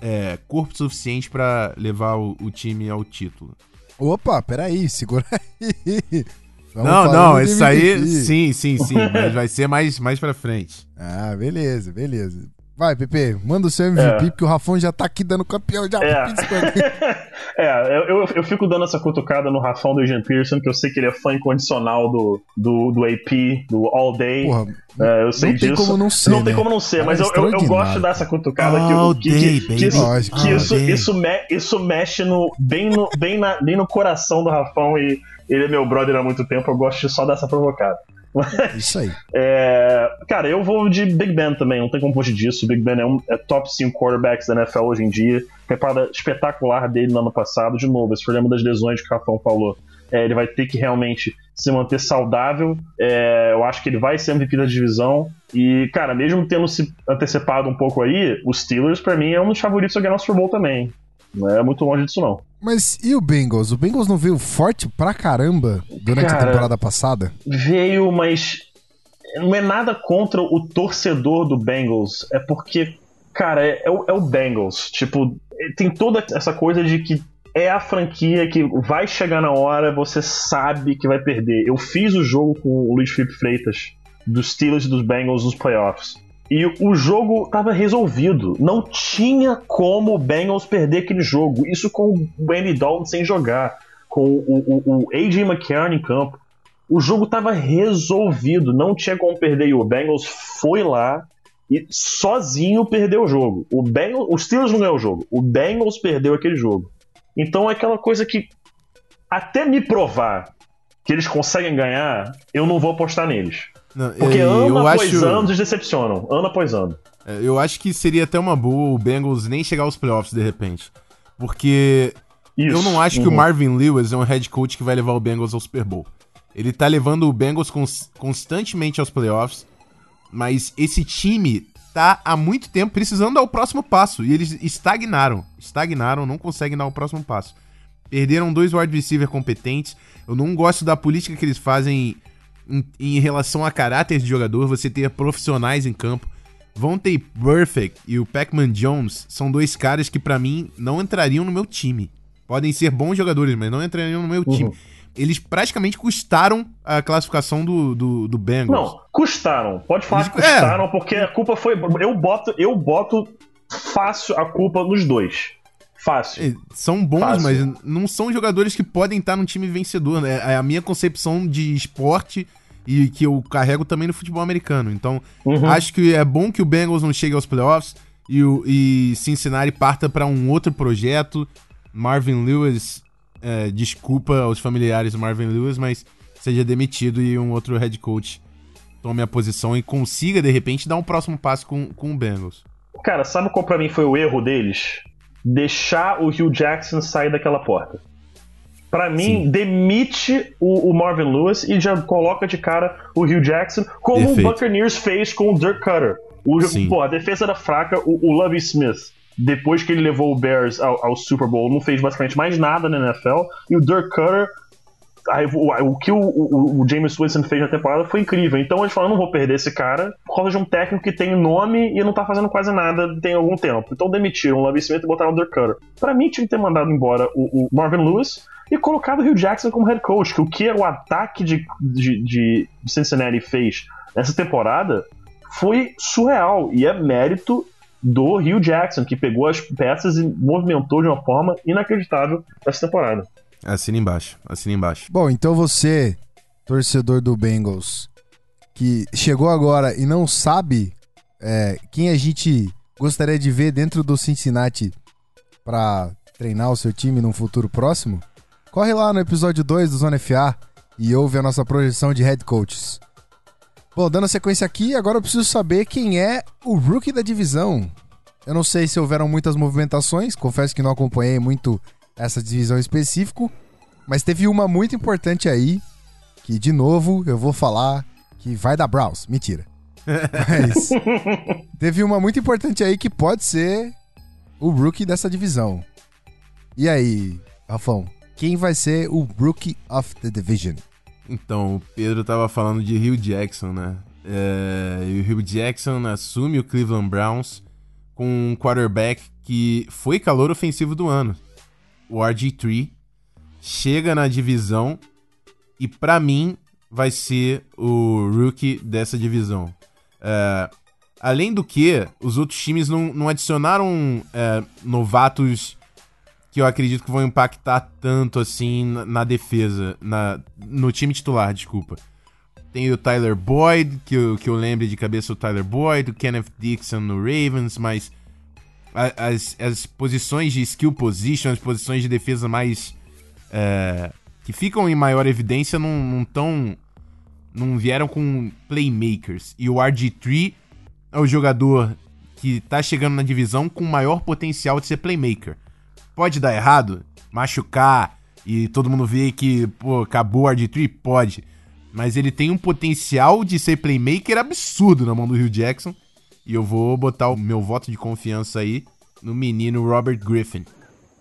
é, corpo suficiente para levar o, o, time ao título. Opa, peraí, segura aí. Vamos não, não, isso aí, sim, sim, sim, mas vai ser mais, mais pra frente. Ah, beleza, beleza. Vai, Pepe, manda o seu MVP, é. porque o Rafão já tá aqui dando campeão já é. [laughs] é, eu, eu fico dando essa cutucada no Rafão do Adrian Pearson, que eu sei que ele é fã incondicional do, do, do AP, do All Day. Porra, é, eu sei não disso. Tem como não ser, não né? tem como não ser, mas eu, eu, eu, gosto de dar essa cutucada All que, day, que, que, isso, que isso, isso, me, isso mexe no, bem, no, bem, na, bem no coração do Rafão e ele é meu brother há muito tempo, eu gosto de só dessa provocada. [laughs] Isso aí. É, cara, eu vou de Big Ben também, não tem como fugir disso. Big Ben é um é top 5 quarterbacks da NFL hoje em dia. Temporada espetacular dele no ano passado. De novo, esse uma das lesões que o Rafão falou. É, ele vai ter que realmente se manter saudável. É, eu acho que ele vai ser MVP da divisão. E, cara, mesmo tendo se antecipado um pouco aí, os Steelers, para mim, é um dos favoritos a ganhar o Super Bowl também. Não é muito longe disso, não. Mas e o Bengals? O Bengals não veio forte pra caramba durante Cara, a temporada passada? Veio, mas não é nada contra o torcedor do Bengals, é porque, cara, é, é, o, é o Bengals. Tipo, tem toda essa coisa de que é a franquia que vai chegar na hora, você sabe que vai perder. Eu fiz o jogo com o Luiz Felipe Freitas, dos Steelers e dos Bengals nos playoffs. E o jogo estava resolvido. Não tinha como o Bengals perder aquele jogo. Isso com o Andy Dalton sem jogar, com o, o, o AJ McCarron em campo. O jogo estava resolvido. Não tinha como perder. E o Bengals foi lá e sozinho perdeu o jogo. O Bengals, os Steelers não ganhou o jogo. O Bengals perdeu aquele jogo. Então é aquela coisa que até me provar que eles conseguem ganhar, eu não vou apostar neles. Não, Porque ano após acho... ano eles decepcionam. Ano após ano. É, eu acho que seria até uma boa o Bengals nem chegar aos playoffs de repente. Porque Isso. eu não acho uhum. que o uhum. Marvin Lewis é um head coach que vai levar o Bengals ao Super Bowl. Ele tá levando o Bengals cons constantemente aos playoffs, mas esse time tá há muito tempo precisando dar o próximo passo e eles estagnaram. Estagnaram, não conseguem dar o próximo passo. Perderam dois wide receiver competentes. Eu não gosto da política que eles fazem em, em relação a caráter de jogador, você ter profissionais em campo. Ter Perfect e o Pac-Man Jones são dois caras que para mim não entrariam no meu time. Podem ser bons jogadores, mas não entrariam no meu uhum. time. Eles praticamente custaram a classificação do, do, do Bengals. Não, custaram. Pode falar Eles, que custaram, é. porque a culpa foi. Eu boto, eu boto fácil a culpa nos dois. Fácil. É, são bons, Fácil. mas não são jogadores que podem estar num time vencedor. Né? É a minha concepção de esporte e que eu carrego também no futebol americano. Então, uhum. acho que é bom que o Bengals não chegue aos playoffs e, o, e Cincinnati parta para um outro projeto. Marvin Lewis, é, desculpa aos familiares do Marvin Lewis, mas seja demitido e um outro head coach tome a posição e consiga, de repente, dar um próximo passo com, com o Bengals. Cara, sabe qual pra mim foi o erro deles? Deixar o Hugh Jackson sair daquela porta. Para mim, Sim. demite o, o, Marvin Lewis e já coloca de cara o Hugh Jackson, como Perfeito. o Buccaneers fez com o Dirk Cutter. O, pô, a defesa era fraca, o, o Lovie Smith, depois que ele levou o Bears ao, ao, Super Bowl, não fez basicamente mais nada na NFL, e o Dirk Cutter O, o, que o, o, o, James Winston fez na temporada foi incrível. Então eles falaram: não vou perder esse cara por causa de um técnico que tem nome e não tá fazendo quase nada tem algum tempo. Então demitiram o Love Smith e botaram o Dirk. Pra mim, tinha que ter mandado embora o, Marvin Lewis e colocado o Hugh Jackson como head coach. Que o que o ataque de, de, de Cincinnati fez nessa temporada foi surreal. E é mérito do Hugh Jackson, que pegou as peças e movimentou de uma forma inacreditável essa temporada. Assina embaixo, assina embaixo. Bom, então você, torcedor do Bengals, que chegou agora e não sabe é, quem a gente gostaria de ver dentro do Cincinnati para treinar o seu time num futuro próximo, corre lá no episódio 2 do Zona FA e ouve a nossa projeção de head coaches. Bom, dando sequência aqui, agora eu preciso saber quem é o rookie da divisão. Eu não sei se houveram muitas movimentações, confesso que não acompanhei muito essa divisão específico, mas teve uma muito importante aí, que de novo eu vou falar que vai dar Browns. Mentira. [laughs] Mas teve uma muito importante aí que pode ser o rookie dessa divisão. E aí, Rafão, quem vai ser o rookie of the division? Então, o Pedro tava falando de Hugh Jackson, né? É, e o Hugh Jackson assume o Cleveland Browns com um quarterback que foi calor ofensivo do ano o RG3 chega na divisão e para mim vai ser o rookie dessa divisão. É, além do que, os outros times não, não adicionaram é, novatos que eu acredito que vão impactar tanto assim na, na, defesa, na, no time titular, desculpa. Tem o Tyler Boyd, que eu, que eu lembre de cabeça o Tyler Boyd, o Kenneth Dixon no Ravens, mas as, as posições de skill position, as posições de defesa mais. É, que ficam em maior evidência não, não tão. não vieram com playmakers. E o RG3 é o jogador que tá chegando na divisão com maior potencial de ser playmaker. Pode dar errado, machucar e todo mundo vê que, pô, acabou o RG3? Pode. Mas ele tem um potencial de ser playmaker absurdo na mão do Rio Jackson. E eu vou botar o meu voto de confiança aí no menino Robert Griffin.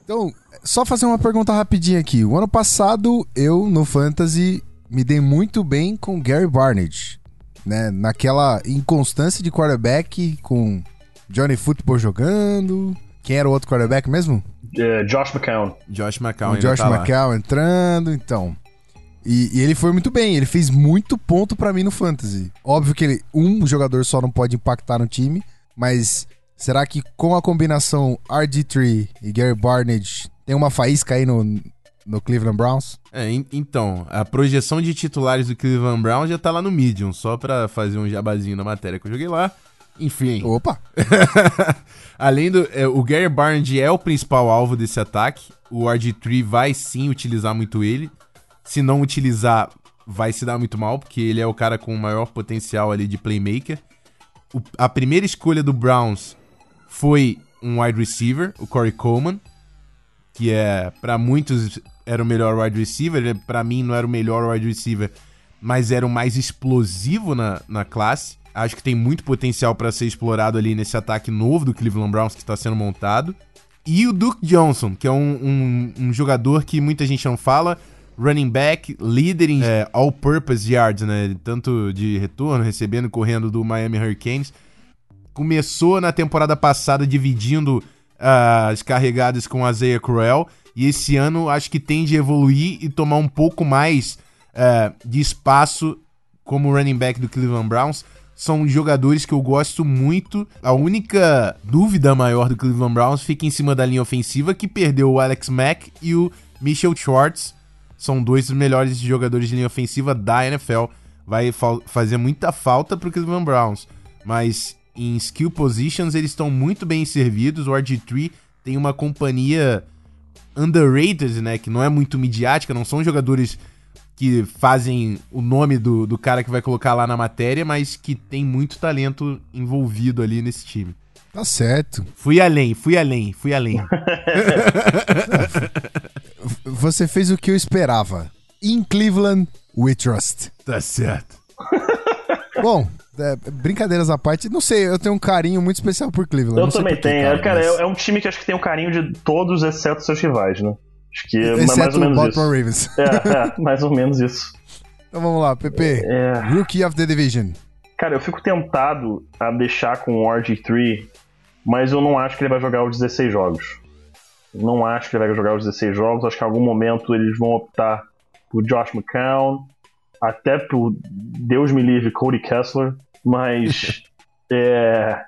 Então, só fazer uma pergunta rapidinha aqui. O ano passado, eu, no Fantasy, me dei muito bem com Gary Barnage. né? Naquela inconstância de quarterback com Johnny Football jogando. Quem era o outro quarterback mesmo? É, Josh McCown. Josh McCown Josh tá. McCown entrando, então. E, e ele foi muito bem, ele fez muito ponto pra mim no Fantasy. Óbvio que ele, um jogador só não pode impactar no time, mas será que com a combinação RG3 e Gary Barnage tem uma faísca aí no, no Cleveland Browns? É, en- então, a projeção de titulares do Cleveland Browns já tá lá no Medium, só pra fazer um jabazinho na matéria que eu joguei lá. Enfim. Opa! [laughs] Além do. é, o Gary Barnage é o principal alvo desse ataque. O RG3 vai sim utilizar muito ele. Se não utilizar, vai se dar muito mal, porque ele é o cara com o maior potencial ali de playmaker. O- a primeira escolha do Browns foi um wide receiver, o Corey Coleman, que é para muitos era o melhor wide receiver, pra mim não era o melhor wide receiver, mas era o mais explosivo na, na classe. Acho que tem muito potencial para ser explorado ali nesse ataque novo do Cleveland Browns que está sendo montado. E o Duke Johnson, que é um, um- um jogador que muita gente não fala, running back, líder em é, all-purpose yards, né? Tanto de retorno, recebendo e correndo do Miami Hurricanes. Começou na temporada passada dividindo ah, as carregadas com a Isaiah Crowell. E esse ano acho que tende a evoluir e tomar um pouco mais eh, de espaço como running back do Cleveland Browns. São jogadores que eu gosto muito. A única dúvida maior do Cleveland Browns fica em cima da linha ofensiva, que perdeu o Alex Mack e o Mitchell Schwartz. São dois dos melhores jogadores de linha ofensiva da NFL. Vai fa- fazer muita falta pro Cleveland Browns. Mas em skill positions eles estão muito bem servidos. O RG3 tem uma companhia underrated, né? Que não é muito midiática, não são jogadores que fazem o nome do, do cara que vai colocar lá na matéria, mas que tem muito talento envolvido ali nesse time. Tá certo. Fui além, fui além, fui além. [laughs] Você fez o que eu esperava. In Cleveland, we trust. tá certo. [laughs] Bom, é, brincadeiras à parte, não sei, eu tenho um carinho muito especial por Cleveland. Eu também tenho. Cara, mas- é, um time que acho que tem o carinho de todos, exceto seus rivais, né? Acho que é mais ou o menos Baltimore isso. Ravens. É, [laughs] é, mais ou menos isso. Então vamos lá, Pepe. É, Rookie of the Division. cara, eu fico tentado a deixar com o RG3, mas eu não acho que ele vai jogar os 16 jogos. Não acho que ele vai jogar os 16 jogos. Acho que em algum momento eles vão optar por Josh McCown, até por Deus me livre Cody Kessler, mas [laughs] é,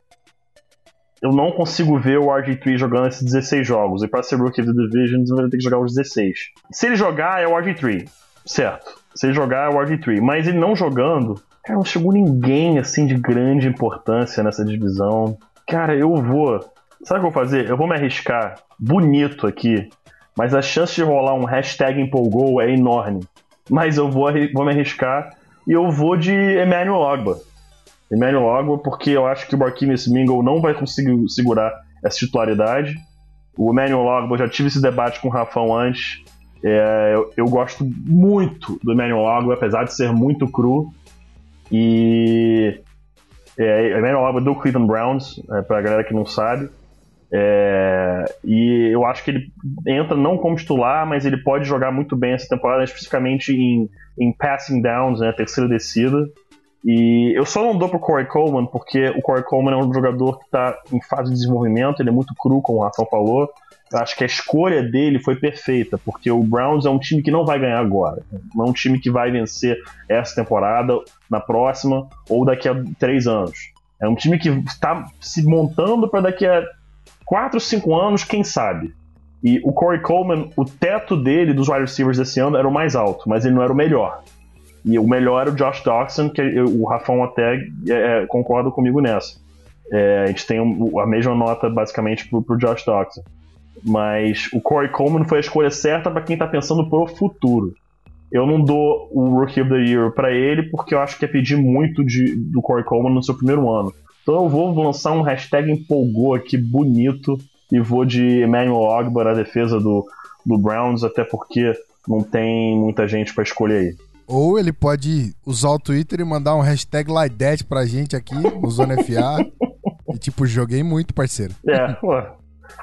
eu não consigo ver o RG3 jogando esses 16 jogos. E para ser Rookie of the Division, ele vai ter que jogar os 16. Se ele jogar, é o RG3, certo? Se ele jogar, é o RG3. Mas ele não jogando, cara, não chegou ninguém assim de grande importância nessa divisão. Cara, eu vou. Sabe o que eu vou fazer? Eu vou me arriscar bonito aqui, mas a chance de rolar um hashtag empolgou é enorme. Mas eu vou, vou me arriscar e eu vou de Emmanuel Ogba. Emmanuel Ogba, porque eu acho que o Barquinhos Mingle não vai conseguir segurar essa titularidade. O Emmanuel Ogba, eu já tive esse debate com o Rafão antes. É, eu, eu gosto muito do Emmanuel Ogba, apesar de ser muito cru. E é, Emmanuel Ogba do Cleveland Browns, é, pra galera que não sabe. É, e eu acho que ele entra não como titular, mas ele pode jogar muito bem essa temporada, especificamente em, em passing downs, né, terceira descida. E eu só não dou pro Corey Coleman, porque o Corey Coleman é um jogador que está em fase de desenvolvimento, ele é muito cru, como o Rafael falou. Eu acho que a escolha dele foi perfeita, porque o Browns é um time que não vai ganhar agora. Não é um time que vai vencer essa temporada, na próxima, ou daqui a três anos. É um time que está se montando para daqui a 4, 5 anos, quem sabe. E o Corey Coleman, o teto dele dos wide receivers desse ano era o mais alto, mas ele não era o melhor. E o melhor era o Josh Doxson, que eu- o Rafão até é, é, concorda comigo nessa. É, a gente tem a mesma nota basicamente pro, pro Josh Doxson. Mas o Corey Coleman foi a escolha certa para quem tá pensando pro futuro. Eu não dou o Rookie of the Year para ele porque eu acho que é pedir muito de, do Corey Coleman no seu primeiro ano. Então eu vou lançar um hashtag empolgou aqui bonito e vou de Emmanuel Ogba na defesa do, do Browns, até porque não tem muita gente para escolher aí. Ou ele pode usar o Twitter e mandar um hashtag Lidete pra gente aqui no Zona FA. [laughs] e tipo, joguei muito, parceiro. É, ué.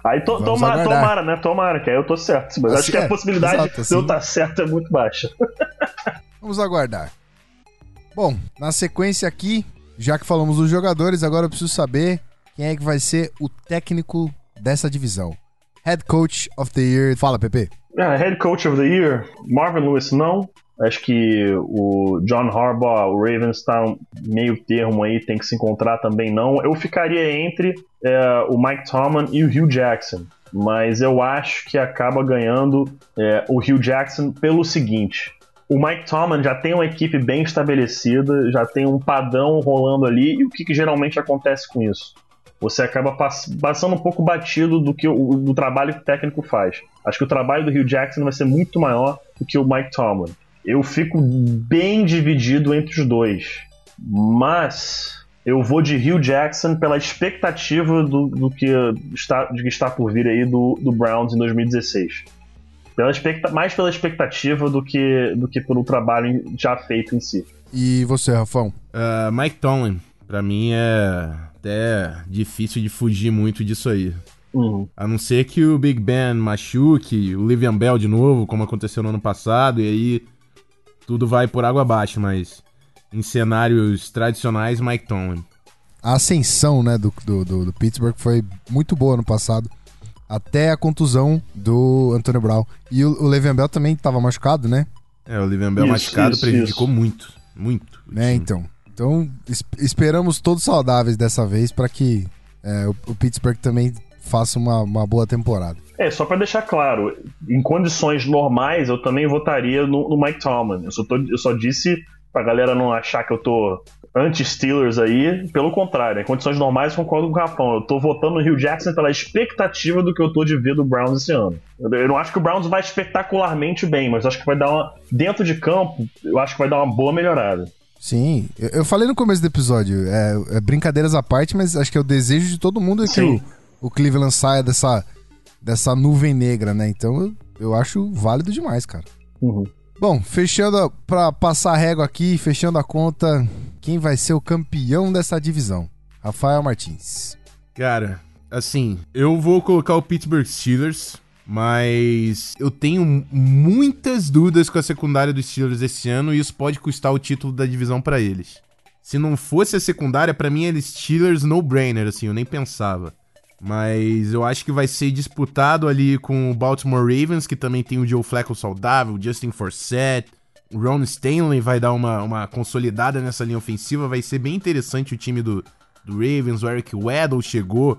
Aí to, tomara, tomara, né? Tomara, que aí eu tô certo. Mas Assim, acho que a é, possibilidade exato, de eu assim. estar certo é muito baixa. Vamos aguardar. Bom, na sequência aqui, já que falamos dos jogadores, agora eu preciso saber quem é que vai ser o técnico dessa divisão. Head Coach of the Year. Fala, Pepe. É, head Coach of the Year, Marvin Lewis não. Acho que o John Harbaugh, o Ravens está meio termo aí, tem que se encontrar também não. Eu ficaria entre é, o Mike Tomlin e o Hugh Jackson, mas eu acho que acaba ganhando é, o Hugh Jackson pelo seguinte. O Mike Tomlin já tem uma equipe bem estabelecida, já tem um padrão rolando ali, e o que, que geralmente acontece com isso? Você acaba pass passando um pouco batido do que o do trabalho que o técnico faz. Acho que o trabalho do Hugh Jackson vai ser muito maior do que o Mike Tomlin eu fico bem dividido entre os dois. Mas eu vou de Hugh Jackson pela expectativa do, do que está, de que está por vir aí do, do Browns em 2016. Pela expecta mais pela expectativa do que, do que pelo trabalho já feito em si. E você, Rafão? Uh, Mike Tomlin, para mim é até difícil de fugir muito disso aí. Uhum. A não ser que o Big Ben machuque, o Livian Bell de novo, como aconteceu no ano passado, e aí tudo vai por água abaixo, mas em cenários tradicionais, Mike Tomlin. A ascensão né, do, do, do, do Pittsburgh foi muito boa no passado, até a contusão do Antônio Brown. E o, o Le'Veon Bell também estava machucado, né? É, o Le'Veon Bell isso, machucado isso, prejudicou isso. muito, muito. Né, então. Então, esperamos todos saudáveis dessa vez para que é, o, o Pittsburgh também faça uma, uma boa temporada. É, só para deixar claro, em condições normais eu também votaria no, no Mike Tomlin. Eu só, tô, eu só disse pra galera não achar que eu tô anti-Steelers aí, pelo contrário, em condições normais concordo com o Rafão. Eu tô votando no Rio Jackson pela expectativa do que eu tô de ver do Browns esse ano. Eu não acho que o Browns vai espetacularmente bem, mas acho que vai dar uma. Dentro de campo, eu acho que vai dar uma boa melhorada. Sim, eu falei no começo do episódio, é, é brincadeiras à parte, mas acho que é o desejo de todo mundo é que o, o Cleveland saia dessa dessa nuvem negra, né? Então eu, eu acho válido demais, cara. Uhum. Bom, fechando para passar a régua aqui, fechando a conta, quem vai ser o campeão dessa divisão? Rafael Martins. Cara, assim, eu vou colocar o Pittsburgh Steelers, mas eu tenho muitas dúvidas com a secundária dos Steelers esse ano e isso pode custar o título da divisão para eles. Se não fosse a secundária, para mim eles Steelers no brainer, assim, eu nem pensava. Mas eu acho que vai ser disputado ali com o Baltimore Ravens, que também tem o Joe Flacco saudável, Justin Forsett, o Ron Stanley vai dar uma, uma consolidada nessa linha ofensiva. Vai ser bem interessante o time do, do Ravens. O Eric Weddle chegou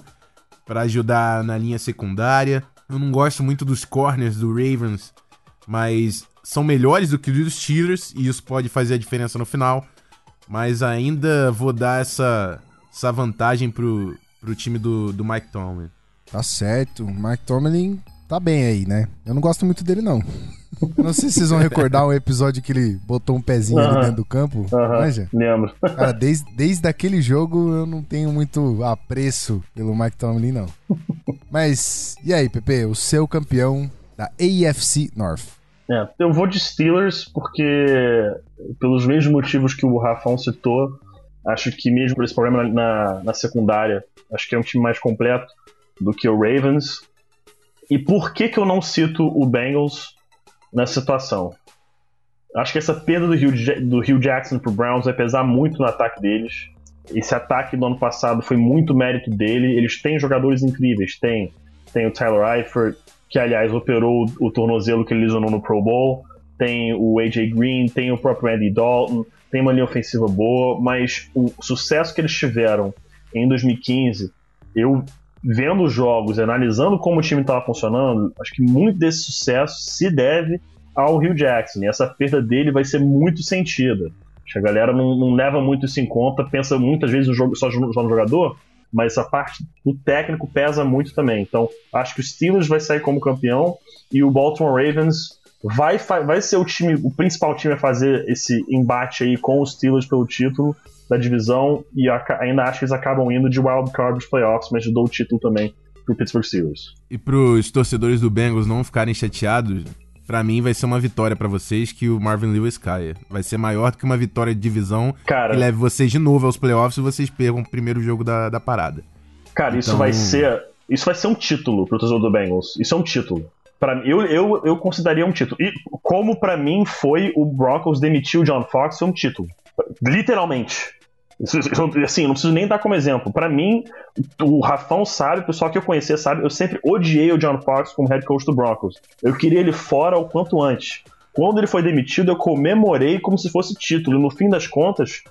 para ajudar na linha secundária. Eu não gosto muito dos corners do Ravens, mas são melhores do que os dos Steelers e isso pode fazer a diferença no final. Mas ainda vou dar essa, essa vantagem pro, pro time do, do Mike Tomlin. Tá certo. O Mike Tomlin tá bem aí, né? Eu não gosto muito dele, não. Eu não sei se vocês vão recordar um episódio que ele botou um pezinho uh -huh. ali dentro do campo. Uh -huh. Manja? Lembro. Cara, desde, desde aquele jogo eu não tenho muito apreço pelo Mike Tomlin, não. Mas, e aí, Pepe? O seu campeão da AFC North? É, eu vou de Steelers porque, pelos mesmos motivos que o Rafão citou, Acho que mesmo esse problema na, na secundária, acho que é um time mais completo do que o Ravens. E por que, que eu não cito o Bengals nessa situação? Acho que essa perda do Hugh, do Hugh Jackson pro Browns vai pesar muito no ataque deles. Esse ataque do ano passado foi muito mérito dele. Eles têm jogadores incríveis. Tem, tem o Tyler Eifert, que aliás operou o, o tornozelo que ele lesionou no Pro Bowl. Tem o AJ Green, tem o próprio Andy Dalton tem uma linha ofensiva boa, mas o sucesso que eles tiveram em 2015, eu vendo os jogos, analisando como o time estava funcionando, acho que muito desse sucesso se deve ao Rio Jackson. E essa perda dele vai ser muito sentida. Acho que a galera não, não leva muito isso em conta, pensa muitas vezes no jogo, só no jogador, mas essa parte do técnico pesa muito também. Então, acho que o Steelers vai sair como campeão e o Baltimore Ravens vai, vai ser o time, o principal time a fazer esse embate aí com os Steelers pelo título da divisão e a, ainda acho que eles acabam indo de wild card dos playoffs, mas dou o título também pro Pittsburgh Steelers. E pros torcedores do Bengals não ficarem chateados, para mim vai ser uma vitória para vocês que o Marvin Lewis caia. Vai ser maior do que uma vitória de divisão cara, que leve vocês de novo aos playoffs e vocês percam o primeiro jogo da, da parada. Cara, então... isso vai ser isso vai ser um título pro torcedor do Bengals. Isso é um título. Eu, eu, eu consideraria um título. E como para mim foi o Broncos demitir o John Fox, é um título. Literalmente. Assim, não preciso nem dar como exemplo. Para mim, o Rafão sabe, o pessoal que eu conhecia sabe, eu sempre odiei o John Fox como head coach do Broncos. Eu queria ele fora o quanto antes. Quando ele foi demitido, eu comemorei como se fosse título. No fim das contas,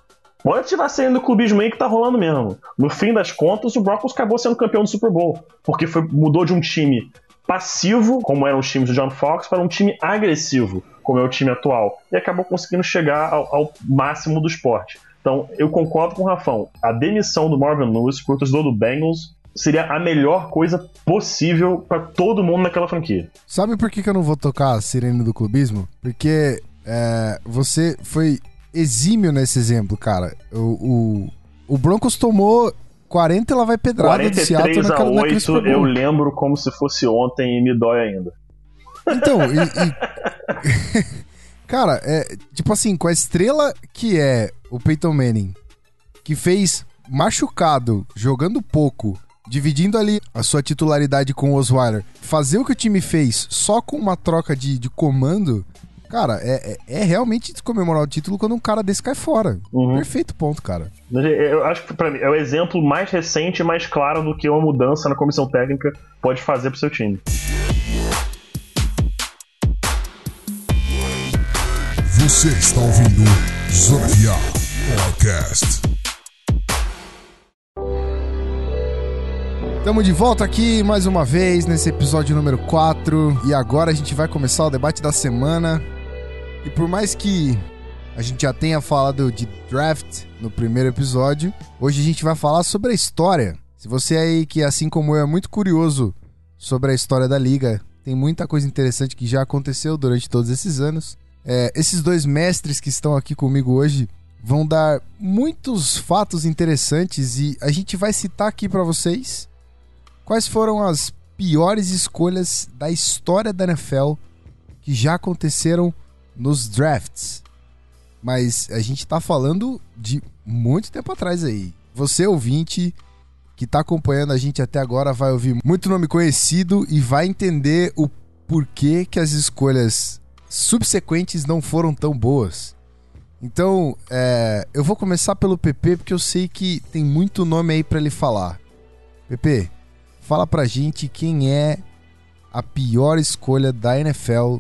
pode estiver saindo do clubismo aí que tá rolando mesmo. No fim das contas, o Broncos acabou sendo campeão do Super Bowl. Porque foi, mudou de um time passivo, como eram os times do John Fox, para um time agressivo, como é o time atual. E acabou conseguindo chegar ao, ao máximo do esporte. Então, eu concordo com o Rafão. A demissão do Marvin Lewis pro torcedor do Bengals seria a melhor coisa possível para todo mundo naquela franquia. Sabe por que, que eu não vou tocar a sirene do clubismo? Porque é, você foi exímio nesse exemplo, cara. O, o, o Broncos tomou 40 e ela vai pedrada do Seattle naquela, a 8, eu lembro como se fosse ontem e me dói ainda. Então, e, e... [laughs] [laughs] cara, é tipo assim, com a estrela que é o Peyton Manning, que fez machucado, jogando pouco, dividindo ali a sua titularidade com o Osweiler, fazer o que o time fez só com uma troca de, de comando, cara, é, é, é realmente comemorar o título quando um cara desse cai fora. Uhum. Perfeito ponto, cara. Eu acho que pra mim é o exemplo mais recente e mais claro do que uma mudança na comissão técnica pode fazer pro seu time. Você está ouvindo Zona Podcast. Estamos de volta aqui mais uma vez nesse episódio número 4 e agora a gente vai começar o debate da semana. E por mais que a gente já tenha falado de draft no primeiro episódio, hoje a gente vai falar sobre a história. Se você aí que assim como eu é muito curioso sobre a história da liga, tem muita coisa interessante que já aconteceu durante todos esses anos. É, esses dois mestres que estão aqui comigo hoje vão dar muitos fatos interessantes e a gente vai citar aqui para vocês quais foram as piores escolhas da história da NFL que já aconteceram nos drafts. Mas a gente tá falando de muito tempo atrás aí. Você ouvinte que tá acompanhando a gente até agora vai ouvir muito nome conhecido e vai entender o porquê que as escolhas subsequentes não foram tão boas. Então, é, eu vou começar pelo PP porque eu sei que tem muito nome aí para ele falar. PP, fala pra gente quem é a pior escolha da NFL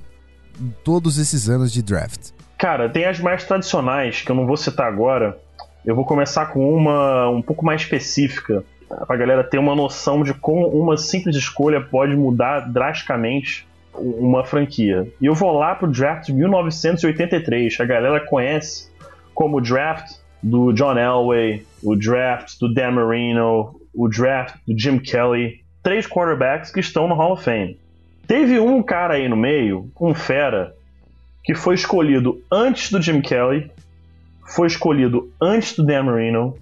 todos esses anos de draft. Cara, tem as mais tradicionais que eu não vou citar agora. Eu vou começar com uma um pouco mais específica, pra galera ter uma noção de como uma simples escolha pode mudar drasticamente uma franquia. E eu vou lá pro draft de 1983, a galera conhece como o draft do John Elway, o draft do Dan Marino, o draft do Jim Kelly, três quarterbacks que estão no Hall of Fame. Teve um cara aí no meio, um fera, que foi escolhido antes do Jim Kelly, foi escolhido antes do Dan Marino,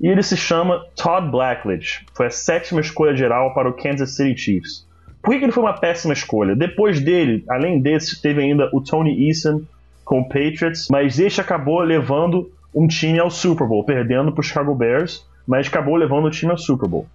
e ele se chama Todd Blackledge. Foi a sétima escolha geral para o Kansas City Chiefs. Por que, ele foi uma péssima escolha? Depois dele, além desse, teve ainda o Tony Eason com o Patriots, mas este acabou levando um time ao Super Bowl, perdendo para o Chicago Bears, mas acabou levando o time ao Super Bowl.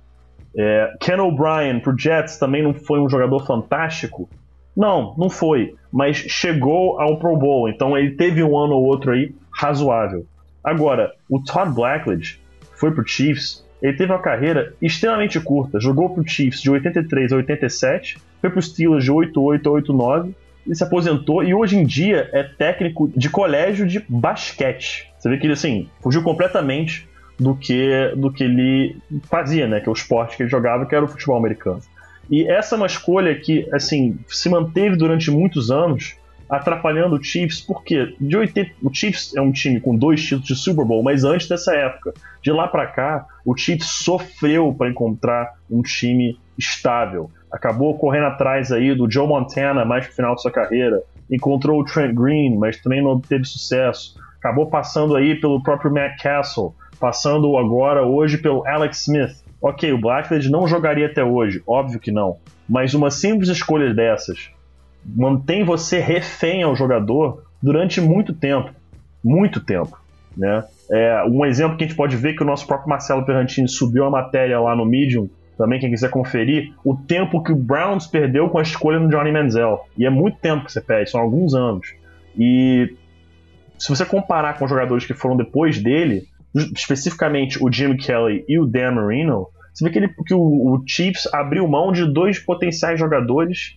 É, Ken O'Brien pro Jets também não foi um jogador fantástico? Não, não foi, mas chegou ao Pro Bowl, então ele teve um ano ou outro aí razoável. Agora, o Todd Blackledge foi pro Chiefs ele teve uma carreira extremamente curta. Jogou para o Chiefs de 83 a 87, foi para os Steelers de 88 a 89 e se aposentou. E hoje em dia é técnico de colégio de basquete. Você vê que ele assim fugiu completamente do que do que ele fazia, né? Que é o esporte que ele jogava, que era o futebol americano. E essa é uma escolha que assim se manteve durante muitos anos atrapalhando o Chiefs, porque de 80, o Chiefs é um time com dois títulos de Super Bowl, mas antes dessa época, de lá para cá, o Chiefs sofreu para encontrar um time estável. Acabou correndo atrás aí do Joe Montana mais pro final de sua carreira, encontrou o Trent Green, mas também não obteve sucesso. Acabou passando aí pelo próprio Matt Castle, passando agora hoje pelo Alex Smith. Ok, o Blackledge não jogaria até hoje, óbvio que não. Mas uma simples escolha dessas, mantém você refém ao jogador durante muito tempo. Muito tempo. Né? É, um exemplo que a gente pode ver que o nosso próprio Marcelo Perrantini subiu a matéria lá no Medium, também quem quiser conferir, o tempo que o Browns perdeu com a escolha do Johnny Manziel. E é muito tempo que você perde, são alguns anos. E se você comparar com os jogadores que foram depois dele, especificamente o Jim Kelly e o Dan Marino, você vê que, ele, que o, o Chiefs abriu mão de dois potenciais jogadores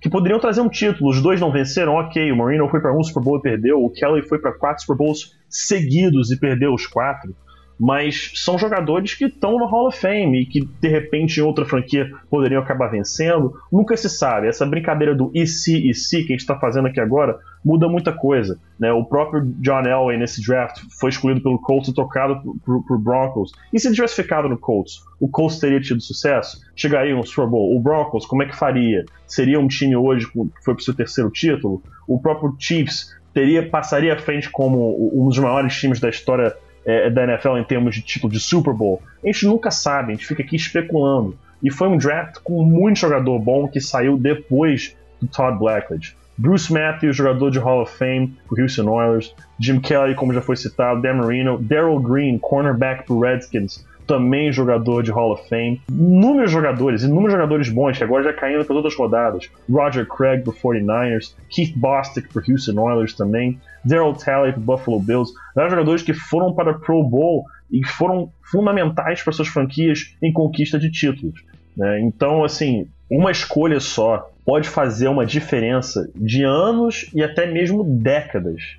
que poderiam trazer um título. Os dois não venceram, ok. O Marino foi para um Super Bowl e perdeu. O Kelly foi para quatro Super Bowls seguidos e perdeu os quatro mas são jogadores que estão no Hall of Fame e que de repente em outra franquia poderiam acabar vencendo. Nunca se sabe. Essa brincadeira do e se e se que a gente está fazendo aqui agora muda muita coisa. Né? O próprio John Elway nesse draft foi escolhido pelo Colts e tocado por, Broncos. E se tivesse ficado no Colts, o Colts teria tido sucesso? Chegaria no Super Bowl? O Broncos, como é que faria? Seria um time hoje que foi para o seu terceiro título? O próprio Chiefs teria passaria à frente como um dos maiores times da história é, da NFL em termos de título de Super Bowl, a gente nunca sabe, a gente fica aqui especulando. E foi um draft com muito jogador bom que saiu depois do Todd Blackledge. Bruce Matthews, jogador de Hall of Fame pro Houston Oilers. Jim Kelly, como já foi citado. Dan Marino. Daryl Green, cornerback pro Redskins também jogador de Hall of Fame. Inúmeros jogadores, inúmeros jogadores bons, que agora já caindo para outras rodadas. Roger Craig pro 49ers, Keith Bostic pro Houston Oilers também, Daryl Talley pro Buffalo Bills. Eram jogadores que foram para Pro Bowl e foram fundamentais para suas franquias em conquista de títulos. Né? Então, assim, uma escolha só pode fazer uma diferença de anos e até mesmo décadas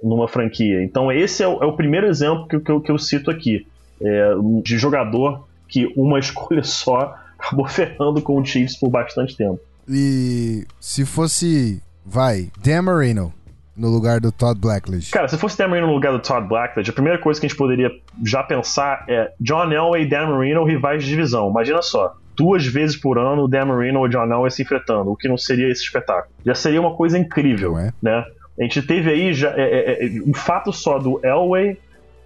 numa franquia. Então, esse é o, é o primeiro exemplo que, que, que eu cito aqui é, de jogador que uma [laughs] escolha só acabou ferrando com o Chiefs por bastante tempo. E se fosse, vai, Dan Marino no lugar do Todd Blackledge? Cara, se fosse Dan Marino no lugar do Todd Blackledge, a primeira coisa que a gente poderia já pensar é John Elway e Dan Marino rivais de divisão. Imagina só, duas vezes por ano o Dan Marino e o John Elway se enfrentando, o que não seria esse espetáculo. Já seria uma coisa incrível, é? né? A gente teve aí já, é, é, é, um fato só do Elway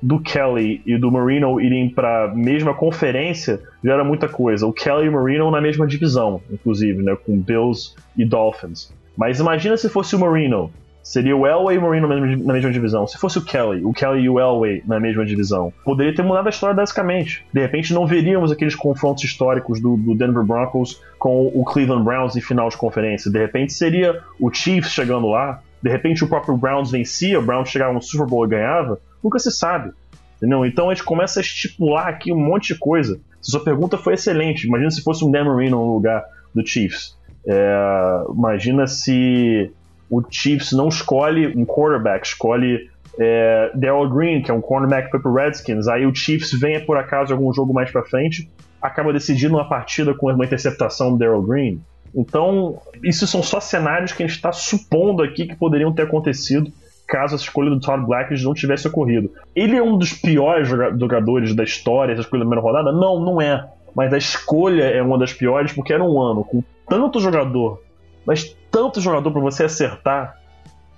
do Kelly e do Marino irem para a mesma conferência já era muita coisa. O Kelly e o Marino na mesma divisão, inclusive, né, com Bills e Dolphins. Mas imagina se fosse o Marino. Seria o Elway e o Marino na mesma, na mesma divisão. Se fosse o Kelly, o Kelly e o Elway na mesma divisão, poderia ter mudado a história basicamente. De repente não veríamos aqueles confrontos históricos do, do Denver Broncos com o Cleveland Browns em final de conferência. De repente seria o Chiefs chegando lá. De repente o próprio Browns vencia, o Browns chegava no Super Bowl e ganhava nunca se sabe. Entendeu? Então a gente começa a estipular aqui um monte de coisa. Sua pergunta foi excelente. Imagina se fosse um Dan no lugar do Chiefs. É, imagina se o Chiefs não escolhe um quarterback, escolhe é, Daryl Green, que é um cornerback foi pro Redskins. Aí o Chiefs vem por acaso algum jogo mais para frente, acaba decidindo uma partida com uma interceptação do Daryl Green. Então, isso são só cenários que a gente está supondo aqui que poderiam ter acontecido caso essa escolha do Todd Blackledge não tivesse ocorrido. Ele é um dos piores jogadores da história, essa escolha da primeira rodada? Não, não é. Mas a escolha é uma das piores porque era um ano com tanto jogador, mas tanto jogador para você acertar,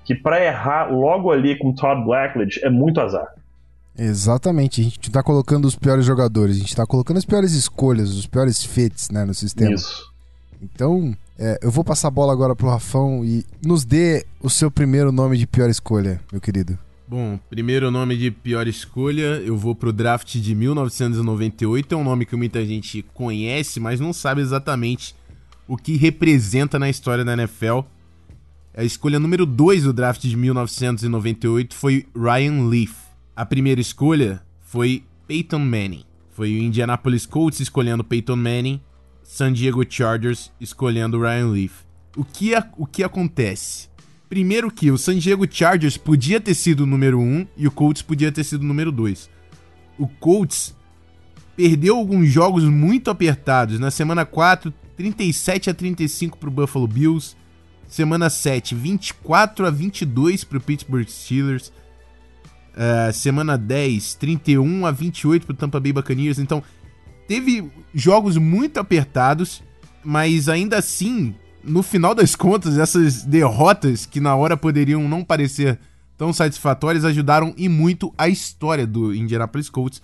que para errar logo ali com Todd Blackledge é muito azar. Exatamente, a gente tá colocando os piores jogadores, a gente tá colocando as piores escolhas, os piores fits, né, no sistema. Isso. Então, é, eu vou passar a bola agora pro Rafão e nos dê o seu primeiro nome de pior escolha, meu querido. Bom, primeiro nome de pior escolha, eu vou pro draft de 1998. É um nome que muita gente conhece, mas não sabe exatamente o que representa na história da NFL. A escolha número 2 do draft de 1998 foi Ryan Leaf. A primeira escolha foi Peyton Manning. Foi o Indianapolis Colts escolhendo Peyton Manning San Diego Chargers escolhendo Ryan Leaf. O que, o que acontece? Primeiro que o San Diego Chargers podia ter sido o número 1 e o Colts podia ter sido o número 2. O Colts perdeu alguns jogos muito apertados. Na semana 4, 37 a 35 para o Buffalo Bills. Semana 7, 24 a 22 para o Pittsburgh Steelers. Uh, semana 10, 31 a 28 para o Tampa Bay Buccaneers. Então, teve jogos muito apertados, mas ainda assim, no final das contas, essas derrotas que na hora poderiam não parecer tão satisfatórias ajudaram e muito a história do Indianapolis Colts,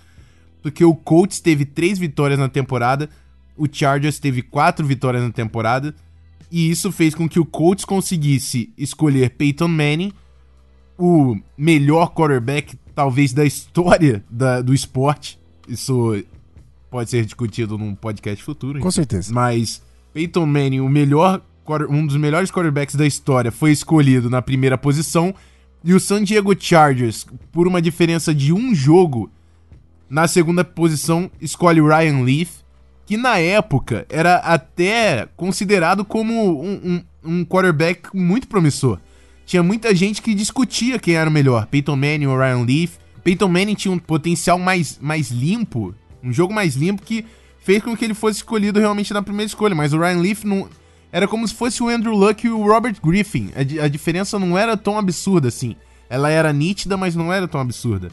porque o Colts teve três vitórias na temporada, o Chargers teve quatro vitórias na temporada, e isso fez com que o Colts conseguisse escolher Peyton Manning, o melhor quarterback talvez da história da, do esporte. Isso pode ser discutido num podcast futuro. Com certeza. Mas Peyton Manning, o melhor, um dos melhores quarterbacks da história, foi escolhido na primeira posição E o San Diego Chargers, por uma diferença de um jogo, na segunda posição escolhe o Ryan Leaf, que na época era até considerado como um, um, um quarterback muito promissor. Tinha muita gente que discutia quem era o melhor, Peyton Manning ou Ryan Leaf. Peyton Manning tinha um potencial mais, mais limpo, um jogo mais limpo que fez com que ele fosse escolhido realmente na primeira escolha, mas o Ryan Leaf não, era como se fosse o Andrew Luck e o Robert Griffin. A, a, diferença não era tão absurda assim. Ela era nítida, mas não era tão absurda.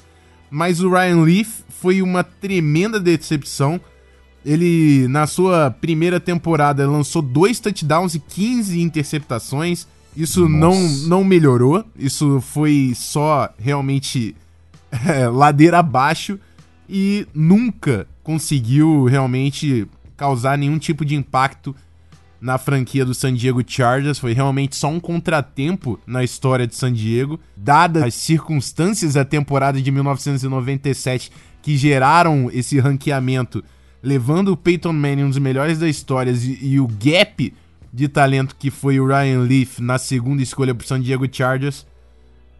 Mas o Ryan Leaf foi uma tremenda decepção. Ele, na sua primeira temporada, lançou dois touchdowns e 15 interceptações. Isso não, não melhorou. Isso foi só realmente [laughs] é, ladeira abaixo. E nunca conseguiu realmente causar nenhum tipo de impacto na franquia do San Diego Chargers. Foi realmente só um contratempo na história de San Diego, dadas as circunstâncias da temporada de 1997 que geraram esse ranqueamento, levando o Peyton Manning um dos melhores da história e, e o gap de talento que foi o Ryan Leaf na segunda escolha para San Diego Chargers.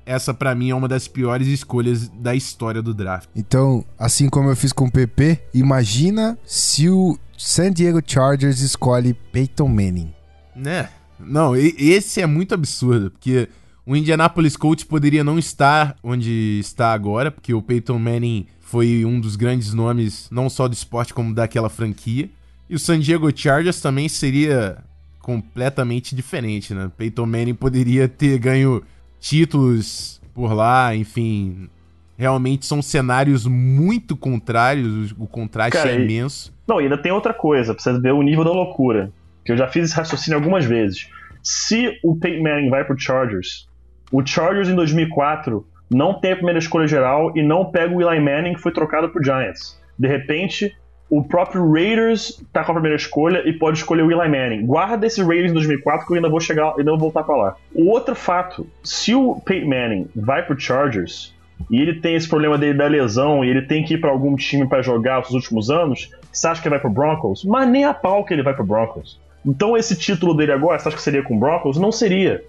Essa para mim é uma das piores escolhas da história do draft. Então, assim como eu fiz com o PP, imagina se o San Diego Chargers escolhe Peyton Manning. Né? Não, esse é muito absurdo, porque o Indianapolis Colts poderia não estar onde está agora, porque o Peyton Manning foi um dos grandes nomes, não só do esporte, como daquela franquia. E o San Diego Chargers também seria completamente diferente, né? Peyton Manning poderia ter ganho títulos por lá, enfim, realmente são cenários muito contrários, o contraste Cara, é imenso. Não, e ainda tem outra coisa, pra você ver o nível da loucura, que eu já fiz esse raciocínio algumas vezes. Se o Peyton Manning vai pro Chargers, o Chargers em 2004 não tem a primeira escolha geral e não pega o Eli Manning que foi trocado pro Giants. De repente, o próprio Raiders tá com a primeira escolha e pode escolher o Eli Manning. Guarda esse Raiders em 2004 que eu ainda vou chegar, ainda vou voltar para lá. O outro fato, se o Peyton Manning vai pro Chargers, e ele tem esse problema dele da lesão e ele tem que ir para algum time para jogar os últimos anos, você acha que ele vai pro Broncos? Mas nem a pau que ele vai pro Broncos. Então esse título dele agora, você acha que seria com o Broncos? Não seria.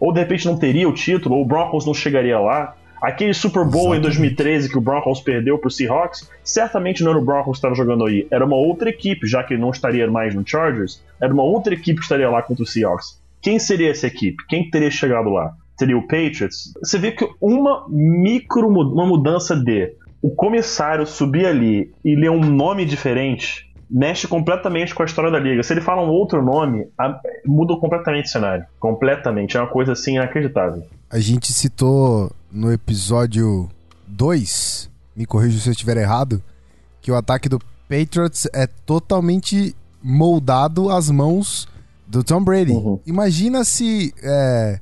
Ou de repente não teria o título, ou o Broncos não chegaria lá. Aquele Super Bowl Exatamente. em 2013 que o Broncos perdeu pro Seahawks, certamente não era o Broncos que estava jogando aí, era uma outra equipe, já que ele não estaria mais no Chargers, era uma outra equipe que estaria lá contra o Seahawks. Quem seria essa equipe? Quem teria chegado lá? seria o Patriots, você vê que uma micro uma mudança de o comissário subir ali e ler um nome diferente mexe completamente com a história da liga. Se ele fala um outro nome, muda completamente o cenário. Completamente. É uma coisa assim inacreditável. A gente citou no episódio 2, me corrija se eu estiver errado, que o ataque do Patriots é totalmente moldado às mãos do Tom Brady. Uhum. Imagina se é,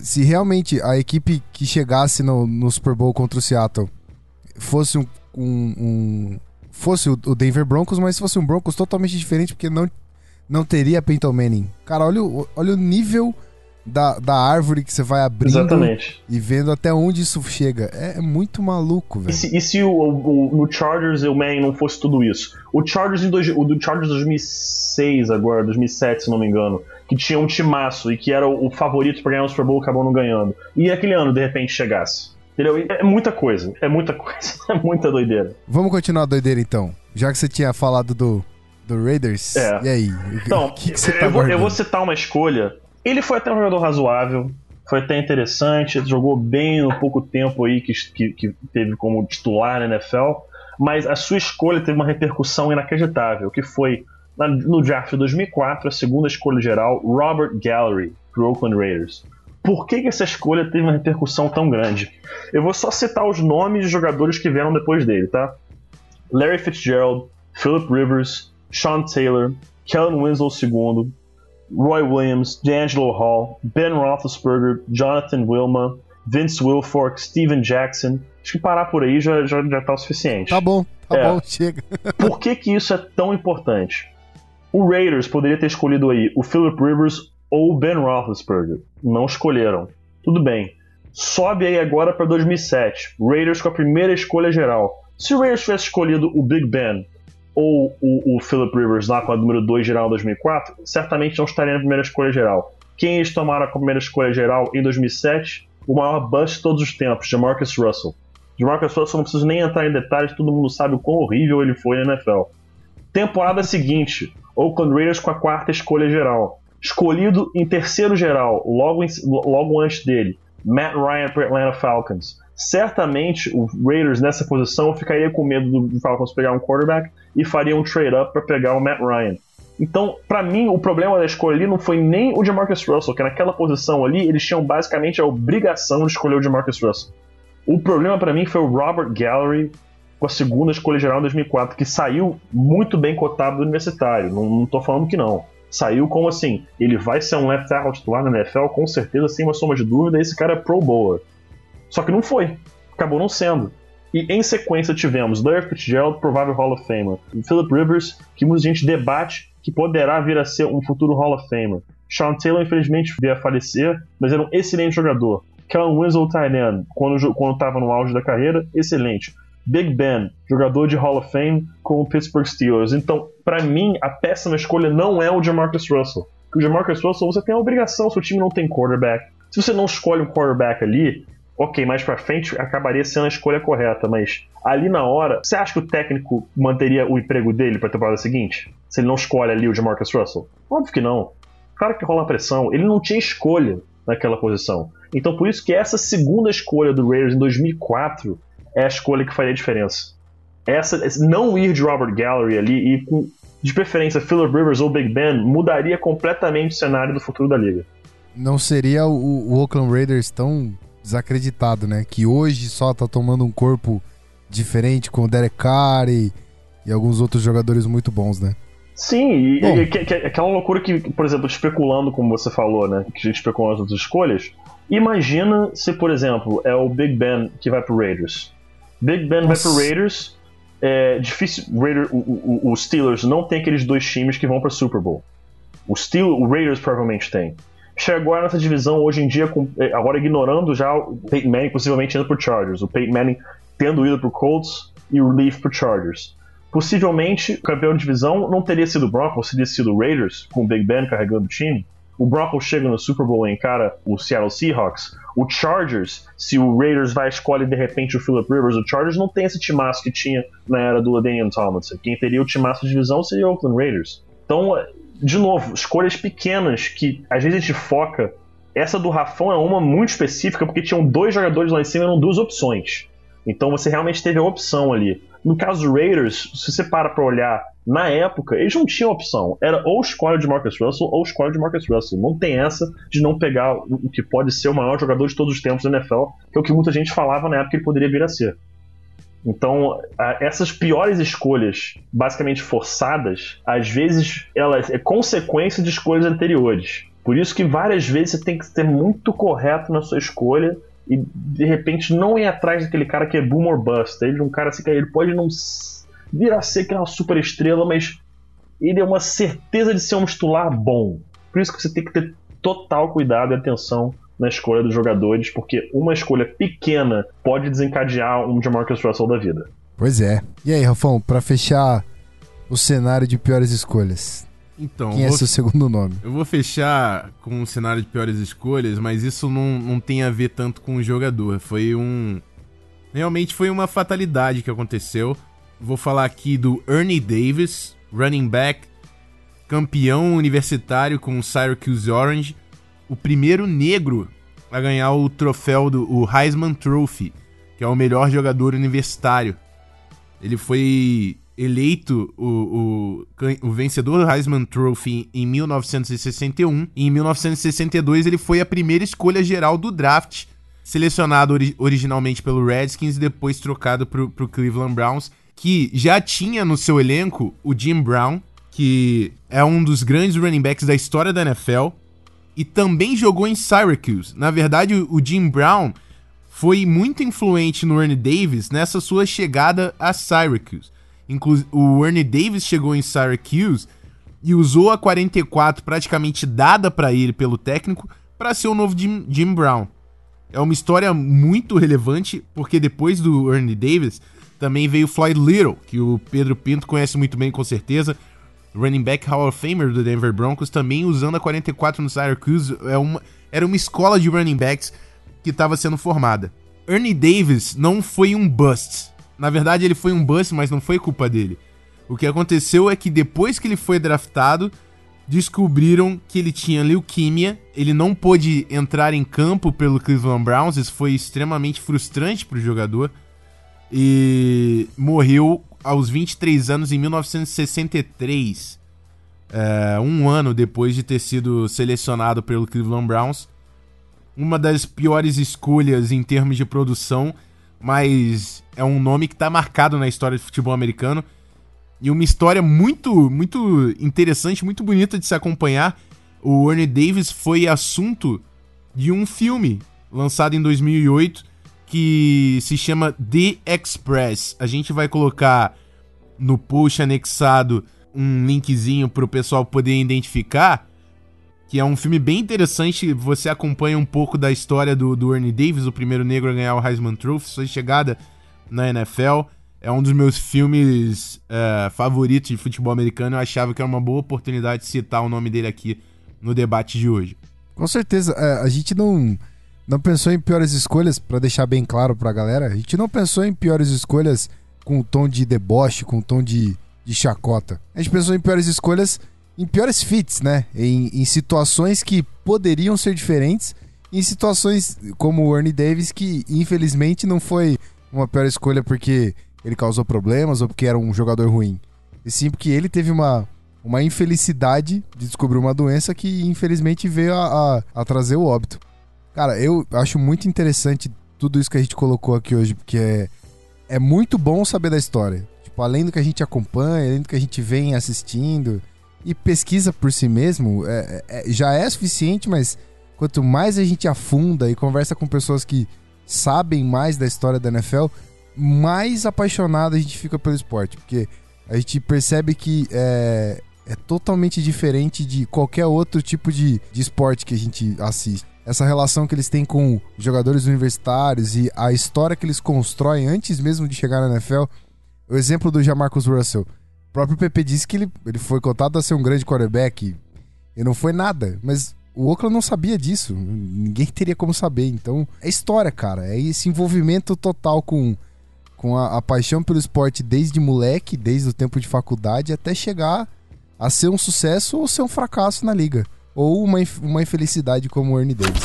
se realmente a equipe que chegasse no, no Super Bowl contra o Seattle fosse um, um, um fosse o, Denver Broncos, mas se fosse um Broncos totalmente diferente, porque não, não teria Peyton Manning. Cara, olha, o, olha o nível da, da árvore que você vai abrindo Exatamente. e vendo até onde isso chega. É, é muito maluco, velho. E se, e se o, o, no Chargers o Manning não fosse tudo isso? O Chargers, em dois, o do Chargers 2006 agora, 2007, se não me engano, que tinha um timaço e que era o, o favorito para ganhar o Super Bowl, acabou não ganhando. E aquele ano, de repente, chegasse. Entendeu? É muita coisa. É muita [laughs] coisa. É muita doideira. Vamos continuar a doideira então. Já que você tinha falado do, do Raiders, é. e aí? Então, [laughs] que, que você tá eu, vou, eu vou citar uma escolha. Ele foi até um jogador razoável, foi até interessante, jogou bem no pouco tempo aí que, que, que teve como titular na NFL, mas a sua escolha teve uma repercussão inacreditável, que foi no draft de 2004, a segunda escolha geral, Robert Gallery, pro Oakland Raiders. Por que, que essa escolha teve uma repercussão tão grande? Eu vou só citar os nomes de jogadores que vieram depois dele, tá? Larry Fitzgerald, Philip Rivers, Sean Taylor, Kellen Winslow II, Roy Williams, D'Angelo Hall, Ben Roethlisberger, Jonathan Wilma, Vince Wilfork, Steven Jackson. Acho que parar por aí já, já, já tá o suficiente. Tá bom, tá é. bom, chega. [laughs] por que, que isso é tão importante? O Raiders poderia ter escolhido aí o Philip Rivers ou o Ben Roethlisberger. Não escolheram. Tudo bem. Sobe aí agora para 2007. Raiders com a primeira escolha geral. Se o Raiders tivesse escolhido o Big Ben ou o, o Philip Rivers lá com a número 2 geral em 2004, certamente não estaria na primeira escolha geral. Quem eles tomaram a primeira escolha geral em 2007? o maior bust de todos os tempos, Jamarcus Russell. Jamarcus Russell não preciso nem entrar em detalhes, todo mundo sabe o quão horrível ele foi na NFL. Temporada seguinte, Oakland Raiders com a quarta escolha geral. Escolhido em terceiro geral, logo, em, logo antes dele, Matt Ryan para Atlanta Falcons. Certamente o Raiders nessa posição ficaria com medo do Falcons pegar um quarterback e faria um trade-up para pegar o Matt Ryan. Então, para mim, o problema da escolha ali não foi nem o de Marcus Russell, que naquela posição ali eles tinham basicamente a obrigação de escolher o de Marcus Russell. O problema para mim foi o Robert Gallery com a segunda escolha geral em 2004, que saiu muito bem cotado do universitário. Não, não tô falando que não. Saiu como assim, ele vai ser um left tackle titular na NFL, com certeza, sem uma soma de dúvida, esse cara é pro bowler. Só que não foi. Acabou não sendo. E em sequência tivemos Larry Fitzgerald, provável Hall of Famer, e Philip Rivers, que muita gente debate que poderá vir a ser um futuro Hall of Famer. Sean Taylor, infelizmente, veio a falecer, mas era um excelente jogador. Kellen Winslow, end, quando estava no auge da carreira, excelente. Big Ben, jogador de Hall of Fame com o Pittsburgh Steelers. Então, para mim, a péssima escolha não é o Jamarcus Russell. Porque o Jamarcus Russell, você tem a obrigação, se o time não tem quarterback. Se você não escolhe um quarterback ali, ok, mais pra frente acabaria sendo a escolha correta, mas ali na hora, você acha que o técnico manteria o emprego dele pra temporada seguinte? Se ele não escolhe ali o Jamarcus Russell? Óbvio que não. Claro que rola pressão. Ele não tinha escolha naquela posição. Então por isso que essa segunda escolha do Raiders em 2004 é a escolha que faria a diferença. Essa, não ir de Robert Gallery ali e com, de preferência Philip Rivers ou Big Ben mudaria completamente o cenário do futuro da liga. Não seria o, o Oakland Raiders tão desacreditado, né? Que hoje só tá tomando um corpo diferente com o Derek Carr e, e alguns outros jogadores muito bons, né? Sim, e, e, que, que, aquela loucura que, por exemplo, especulando, como você falou, né? Que a gente especulou nas outras escolhas. Imagina se, por exemplo, é o Big Ben que vai pro Raiders. Big Ben Nossa. vai pro Raiders. É difícil. Raider, o, o, o, Steelers não tem aqueles dois times que vão para Super Bowl. O, Steel, o Raiders provavelmente tem. Chega agora nessa divisão hoje em dia, com, é, agora ignorando já o Peyton Manning possivelmente indo pro Chargers. O Peyton Manning tendo ido pro Colts e o Leaf pro Chargers. Possivelmente, o campeão de divisão não teria sido o Broncos, teria sido o Raiders, com o Big Ben carregando o time. O Broncos chega no Super Bowl e encara o Seattle Seahawks. O Chargers, se o Raiders vai escolhe de repente o Philip Rivers, o Chargers não tem esse timaço que tinha na era do Daniel Tomlinson. Quem teria o timaço de divisão seria o Oakland Raiders. Então, de novo, escolhas pequenas que às vezes a gente foca. Essa do Rafão é uma muito específica porque tinham dois jogadores lá em cima e eram duas opções. Então você realmente teve a opção ali. No caso do Raiders, se você para pra olhar, na época, eles não tinham opção. Era ou escolha de Marcus Russell ou escolha de Marcus Russell. Não tem essa de não pegar o que pode ser o maior jogador de todos os tempos da NFL, que é o que muita gente falava na época que ele poderia vir a ser. Então, essas piores escolhas, basicamente forçadas, às vezes elas é consequência de escolhas anteriores. Por isso que várias vezes você tem que ser muito correto na sua escolha e de repente não ir atrás daquele cara que é boom or bust. Ele é um cara assim que ele pode não vir a ser que é uma super estrela, mas ele é uma certeza de ser um titular bom. Por isso que você tem que ter total cuidado e atenção na escolha dos jogadores, porque uma escolha pequena pode desencadear um Jamarcus Russell da vida. Pois é. E aí, Rafão, para fechar o cenário de piores escolhas, então, Quem é vou, seu segundo nome? Eu vou fechar com um cenário de piores escolhas, mas isso não, não tem a ver tanto com o jogador. Foi um. Realmente foi uma fatalidade que aconteceu. Vou falar aqui do Ernie Davis, running back, campeão universitário com o Syracuse Orange, o primeiro negro a ganhar o troféu do o Heisman Trophy, que é o melhor jogador universitário. Ele foi eleito o, o, o vencedor do Heisman Trophy em 1961. E em 1962 ele foi a primeira escolha geral do draft, selecionado ori originalmente pelo Redskins e depois trocado para o Cleveland Browns, que já tinha no seu elenco o Jim Brown, que é um dos grandes running backs da história da NFL, e também jogou em Syracuse. Na verdade, o Jim Brown foi muito influente no Ernie Davis nessa sua chegada a Syracuse. Inclu o Ernie Davis chegou em Syracuse e usou a 44 praticamente dada para ele pelo técnico para ser o novo Jim, Jim, Brown. É uma história muito relevante porque depois do Ernie Davis também veio Floyd Little, que o Pedro Pinto conhece muito bem com certeza, running back Hall of Famer do Denver Broncos, também usando a 44 no Syracuse. É uma, era uma escola de running backs que estava sendo formada. Ernie Davis não foi um bust. Na verdade, ele foi um bust, mas não foi culpa dele. O que aconteceu é que depois que ele foi draftado, descobriram que ele tinha leuquimia, ele não pôde entrar em campo pelo Cleveland Browns, isso foi extremamente frustrante para o jogador e morreu aos 23 anos em 1963, é, um ano depois de ter sido selecionado pelo Cleveland Browns. Uma das piores escolhas em termos de produção, mas é um nome que está marcado na história de futebol americano e uma história muito, muito interessante, muito bonita de se acompanhar. O Ernie Davis foi assunto de um filme lançado em 2008 que se chama The Express. A gente vai colocar no post anexado um linkzinho para o pessoal poder identificar, que é um filme bem interessante. Você acompanha um pouco da história do, do Ernie Davis, o primeiro negro a ganhar o Heisman Trophy, sua chegada na NFL é um dos meus filmes é, favoritos de futebol americano. Eu achava que era uma boa oportunidade de citar o nome dele aqui no debate de hoje. Com certeza, é, a gente não, não pensou em piores escolhas, para deixar bem claro pra galera. A gente não pensou em piores escolhas com o tom de deboche, com o tom de, de chacota. A gente pensou em piores escolhas, em piores fits, né? Em, em situações que poderiam ser diferentes, em situações como o Ernie Davis, que infelizmente não foi uma pior escolha porque ele causou problemas ou porque era um jogador ruim. E sim porque ele teve uma, uma infelicidade de descobrir uma doença que infelizmente veio a, a, a, trazer o óbito. Cara, eu acho muito interessante tudo isso que a gente colocou aqui hoje, porque é, é muito bom saber da história. Tipo, além do que a gente acompanha, além do que a gente vem assistindo e pesquisa por si mesmo, é, é, já é suficiente, mas quanto mais a gente afunda e conversa com pessoas que sabem mais da história da NFL, mais apaixonado a gente fica pelo esporte, porque a gente percebe que é, é totalmente diferente de qualquer outro tipo de, de esporte que a gente assiste. Essa relação que eles têm com jogadores universitários e a história que eles constroem antes mesmo de chegar na NFL. O exemplo do Jamarcus Russell. O próprio PP disse que ele, ele foi cotado a ser um grande quarterback e não foi nada, mas o Oakland não sabia disso. Ninguém teria como saber. Então, é história, cara. É esse envolvimento total com com a, a, paixão pelo esporte desde moleque, desde o tempo de faculdade, até chegar a ser um sucesso ou ser um fracasso na liga. Ou uma, uma infelicidade como o Ernie Davis.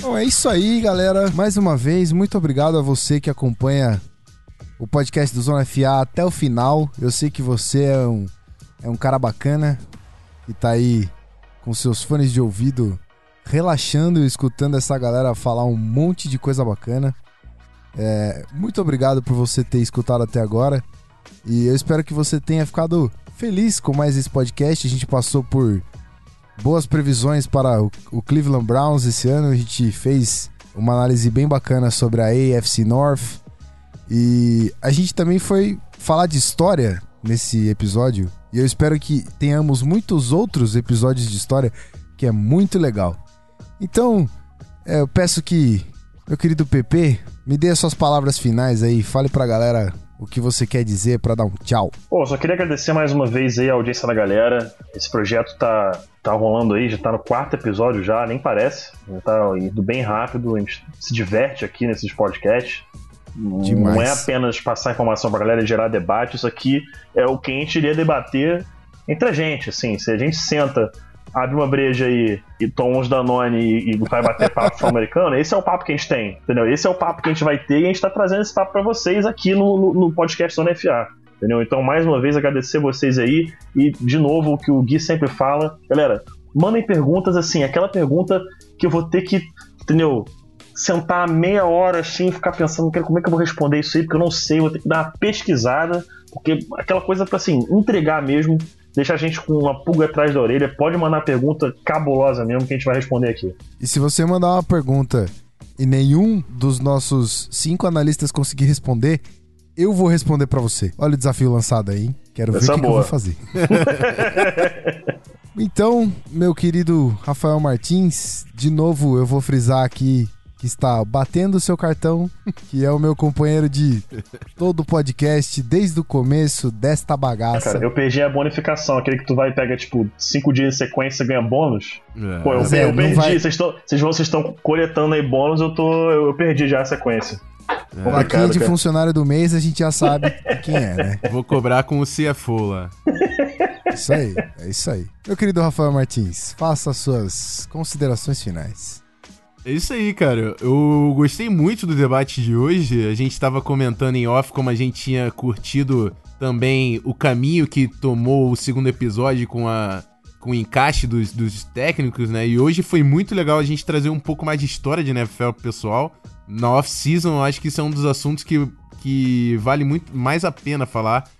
Bom, é isso aí, galera. Mais uma vez, muito obrigado a você que acompanha o podcast do Zona FA até o final. Eu sei que você é um, é um cara bacana que tá aí com seus fones de ouvido relaxando e escutando essa galera falar um monte de coisa bacana. É, muito obrigado por você ter escutado até agora. E eu espero que você tenha ficado feliz com mais esse podcast. A gente passou por boas previsões para o, Cleveland Browns esse ano. A gente fez uma análise bem bacana sobre a AFC North. E a gente também foi falar de história nesse episódio. E eu espero que tenhamos muitos outros episódios de história, que é muito legal. Então, é, eu peço que, meu querido PP, me dê as suas palavras finais aí. Fale pra galera o que você quer dizer para dar um tchau. Pô, só queria agradecer mais uma vez aí a audiência da galera. Esse projeto tá, tá rolando aí, já tá no quarto episódio já, nem parece. Já tá indo bem rápido, a gente se diverte aqui nesses podcasts. Demais. Não é apenas passar informação pra galera e gerar debate, isso aqui é o que a gente iria debater entre a gente, assim, se a gente senta, abre uma breja aí e toma uns Danone e, e vai bater papo americano, esse é o papo que a gente tem, entendeu? Esse é o papo que a gente vai ter e a gente tá trazendo esse papo para vocês aqui no, no, no podcast Zona FA. Entendeu? Então, mais uma vez, agradecer vocês aí e, de novo, o que o Gui sempre fala. Galera, mandem perguntas assim, aquela pergunta que eu vou ter que, entendeu? sentar meia hora assim e ficar pensando como é que eu vou responder isso aí, porque eu não sei, vou ter que dar uma pesquisada, porque aquela coisa para assim, entregar mesmo, deixar a gente com uma pulga atrás da orelha, pode mandar pergunta cabulosa mesmo que a gente vai responder aqui. E se você mandar uma pergunta e nenhum dos nossos cinco analistas conseguir responder, eu vou responder para você. Olha o desafio lançado aí, hein? Quero Essa ver o que, que eu vou fazer. [laughs] então, meu querido Rafael Martins, de novo eu vou frisar aqui que está batendo o seu cartão, que é o meu companheiro de todo o podcast desde o começo desta bagaça. Cara, eu perdi a bonificação, aquele que tu vai e pega, tipo, cinco dias de sequência e ganha bônus. É. Pô, eu, Zé, eu não perdi. vai- Vocês estão vocês vocês estão coletando aí bônus, eu tô. Eu, perdi já a sequência. Plaquinha Complicado, de cara. funcionário do mês, a gente já sabe quem é, né? [laughs] Vou cobrar com o CFO lá. Isso aí, é isso aí. Meu querido Rafael Martins, faça as suas considerações finais. É isso aí, cara. Eu gostei muito do debate de hoje. A gente estava comentando em off como a gente tinha curtido também o caminho que tomou o segundo episódio com a com o encaixe dos, dos técnicos, né? E hoje foi muito legal a gente trazer um pouco mais de história de NFL pro pessoal. Na off-season, acho que isso é um dos assuntos que, que vale muito mais a pena falar.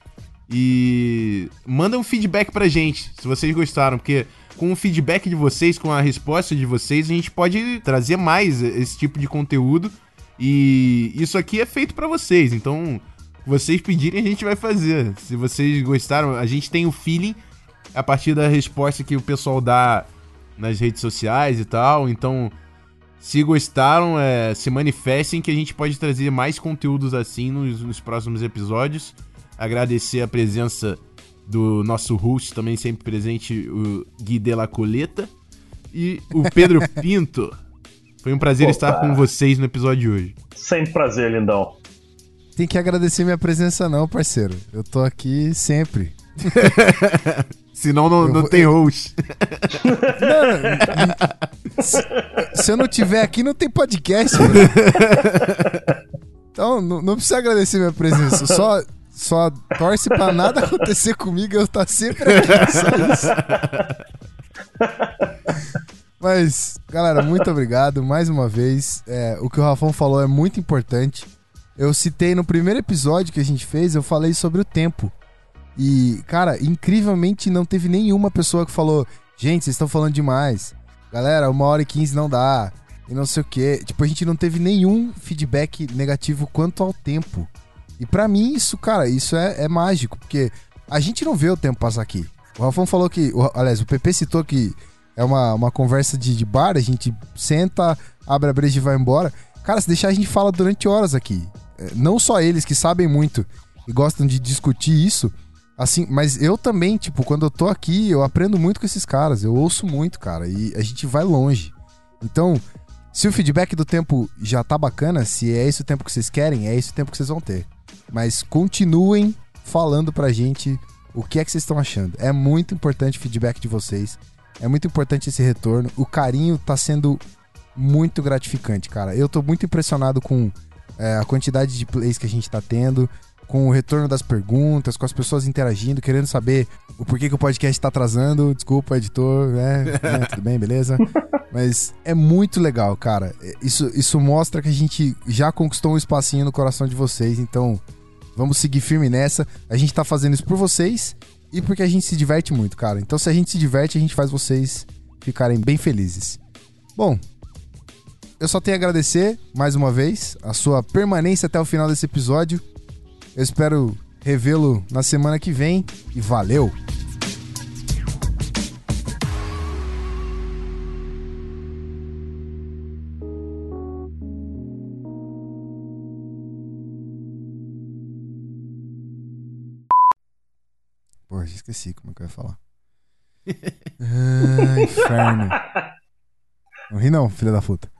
E manda um feedback pra gente, se vocês gostaram, porque com o feedback de vocês, com a resposta de vocês, a gente pode trazer mais esse tipo de conteúdo. E isso aqui é feito pra vocês, então vocês pedirem a gente vai fazer. Se vocês gostaram, a gente tem o feeling a partir da resposta que o pessoal dá nas redes sociais e tal. Então, se gostaram, é, se manifestem que a gente pode trazer mais conteúdos assim nos, nos próximos episódios. Agradecer a presença do nosso host, também sempre presente, o Gui de la Coleta. E o Pedro [laughs] Pinto. Foi um prazer Opa. estar com vocês no episódio de hoje. Sempre prazer, lindão. Tem que agradecer minha presença, não, parceiro. Eu tô aqui sempre. [laughs] Senão não, Eu não vou- tem host. [laughs] Se, se eu não tiver aqui, não tem podcast. né? Então, não, não precisa agradecer minha presença. Só, só torce pra nada [laughs] acontecer comigo. Eu tá sempre aqui. Só isso. Mas, galera, muito obrigado mais uma vez. É, o que o Rafão falou é muito importante. Eu citei no primeiro episódio que a gente fez, eu falei sobre o tempo. E, cara, incrivelmente não teve nenhuma pessoa que falou: gente, vocês estão falando demais. Galera, uma hora e quinze não dá. E não sei o quê. Tipo, a gente não teve nenhum feedback negativo quanto ao tempo. E pra mim, isso, cara, isso é, é mágico, porque a gente não vê o tempo passar aqui. O Rafão falou que. O, aliás, o PP citou que é uma, uma conversa de, de bar, a gente senta, abre a breja e vai embora. Cara, se deixar, a gente fala durante horas aqui. É, Não só eles que sabem muito e gostam de discutir isso, assim, mas eu também, tipo, quando eu tô aqui, eu aprendo muito com esses caras, eu ouço muito, cara, e a gente vai longe. Então, se o feedback do tempo já tá bacana, se é esse o tempo que vocês querem, é esse o tempo que vocês vão ter. Mas continuem falando pra gente o que é que vocês estão achando. É muito importante o feedback de vocês. É muito importante esse retorno. O carinho tá sendo muito gratificante, cara. Eu tô muito impressionado com é, a quantidade de plays que a gente tá tendo, com o retorno das perguntas, com as pessoas interagindo, querendo saber o porquê que o podcast tá atrasando. Desculpa, editor, né? [laughs] Né, Tudo bem, beleza? Mas é muito legal, cara. É, Isso, isso mostra que a gente já conquistou um espacinho no coração de vocês, então vamos seguir firme nessa. A gente tá fazendo isso por vocês e porque a gente se diverte muito, cara. Então se a gente se diverte, a gente faz vocês ficarem bem felizes. Bom, eu só tenho a agradecer mais uma vez a sua permanência até o final desse episódio. Eu espero revê-lo na semana que vem e valeu! Esqueci como é que eu ia falar. [laughs] Ah, inferno. [laughs] Não ri não, filha da puta.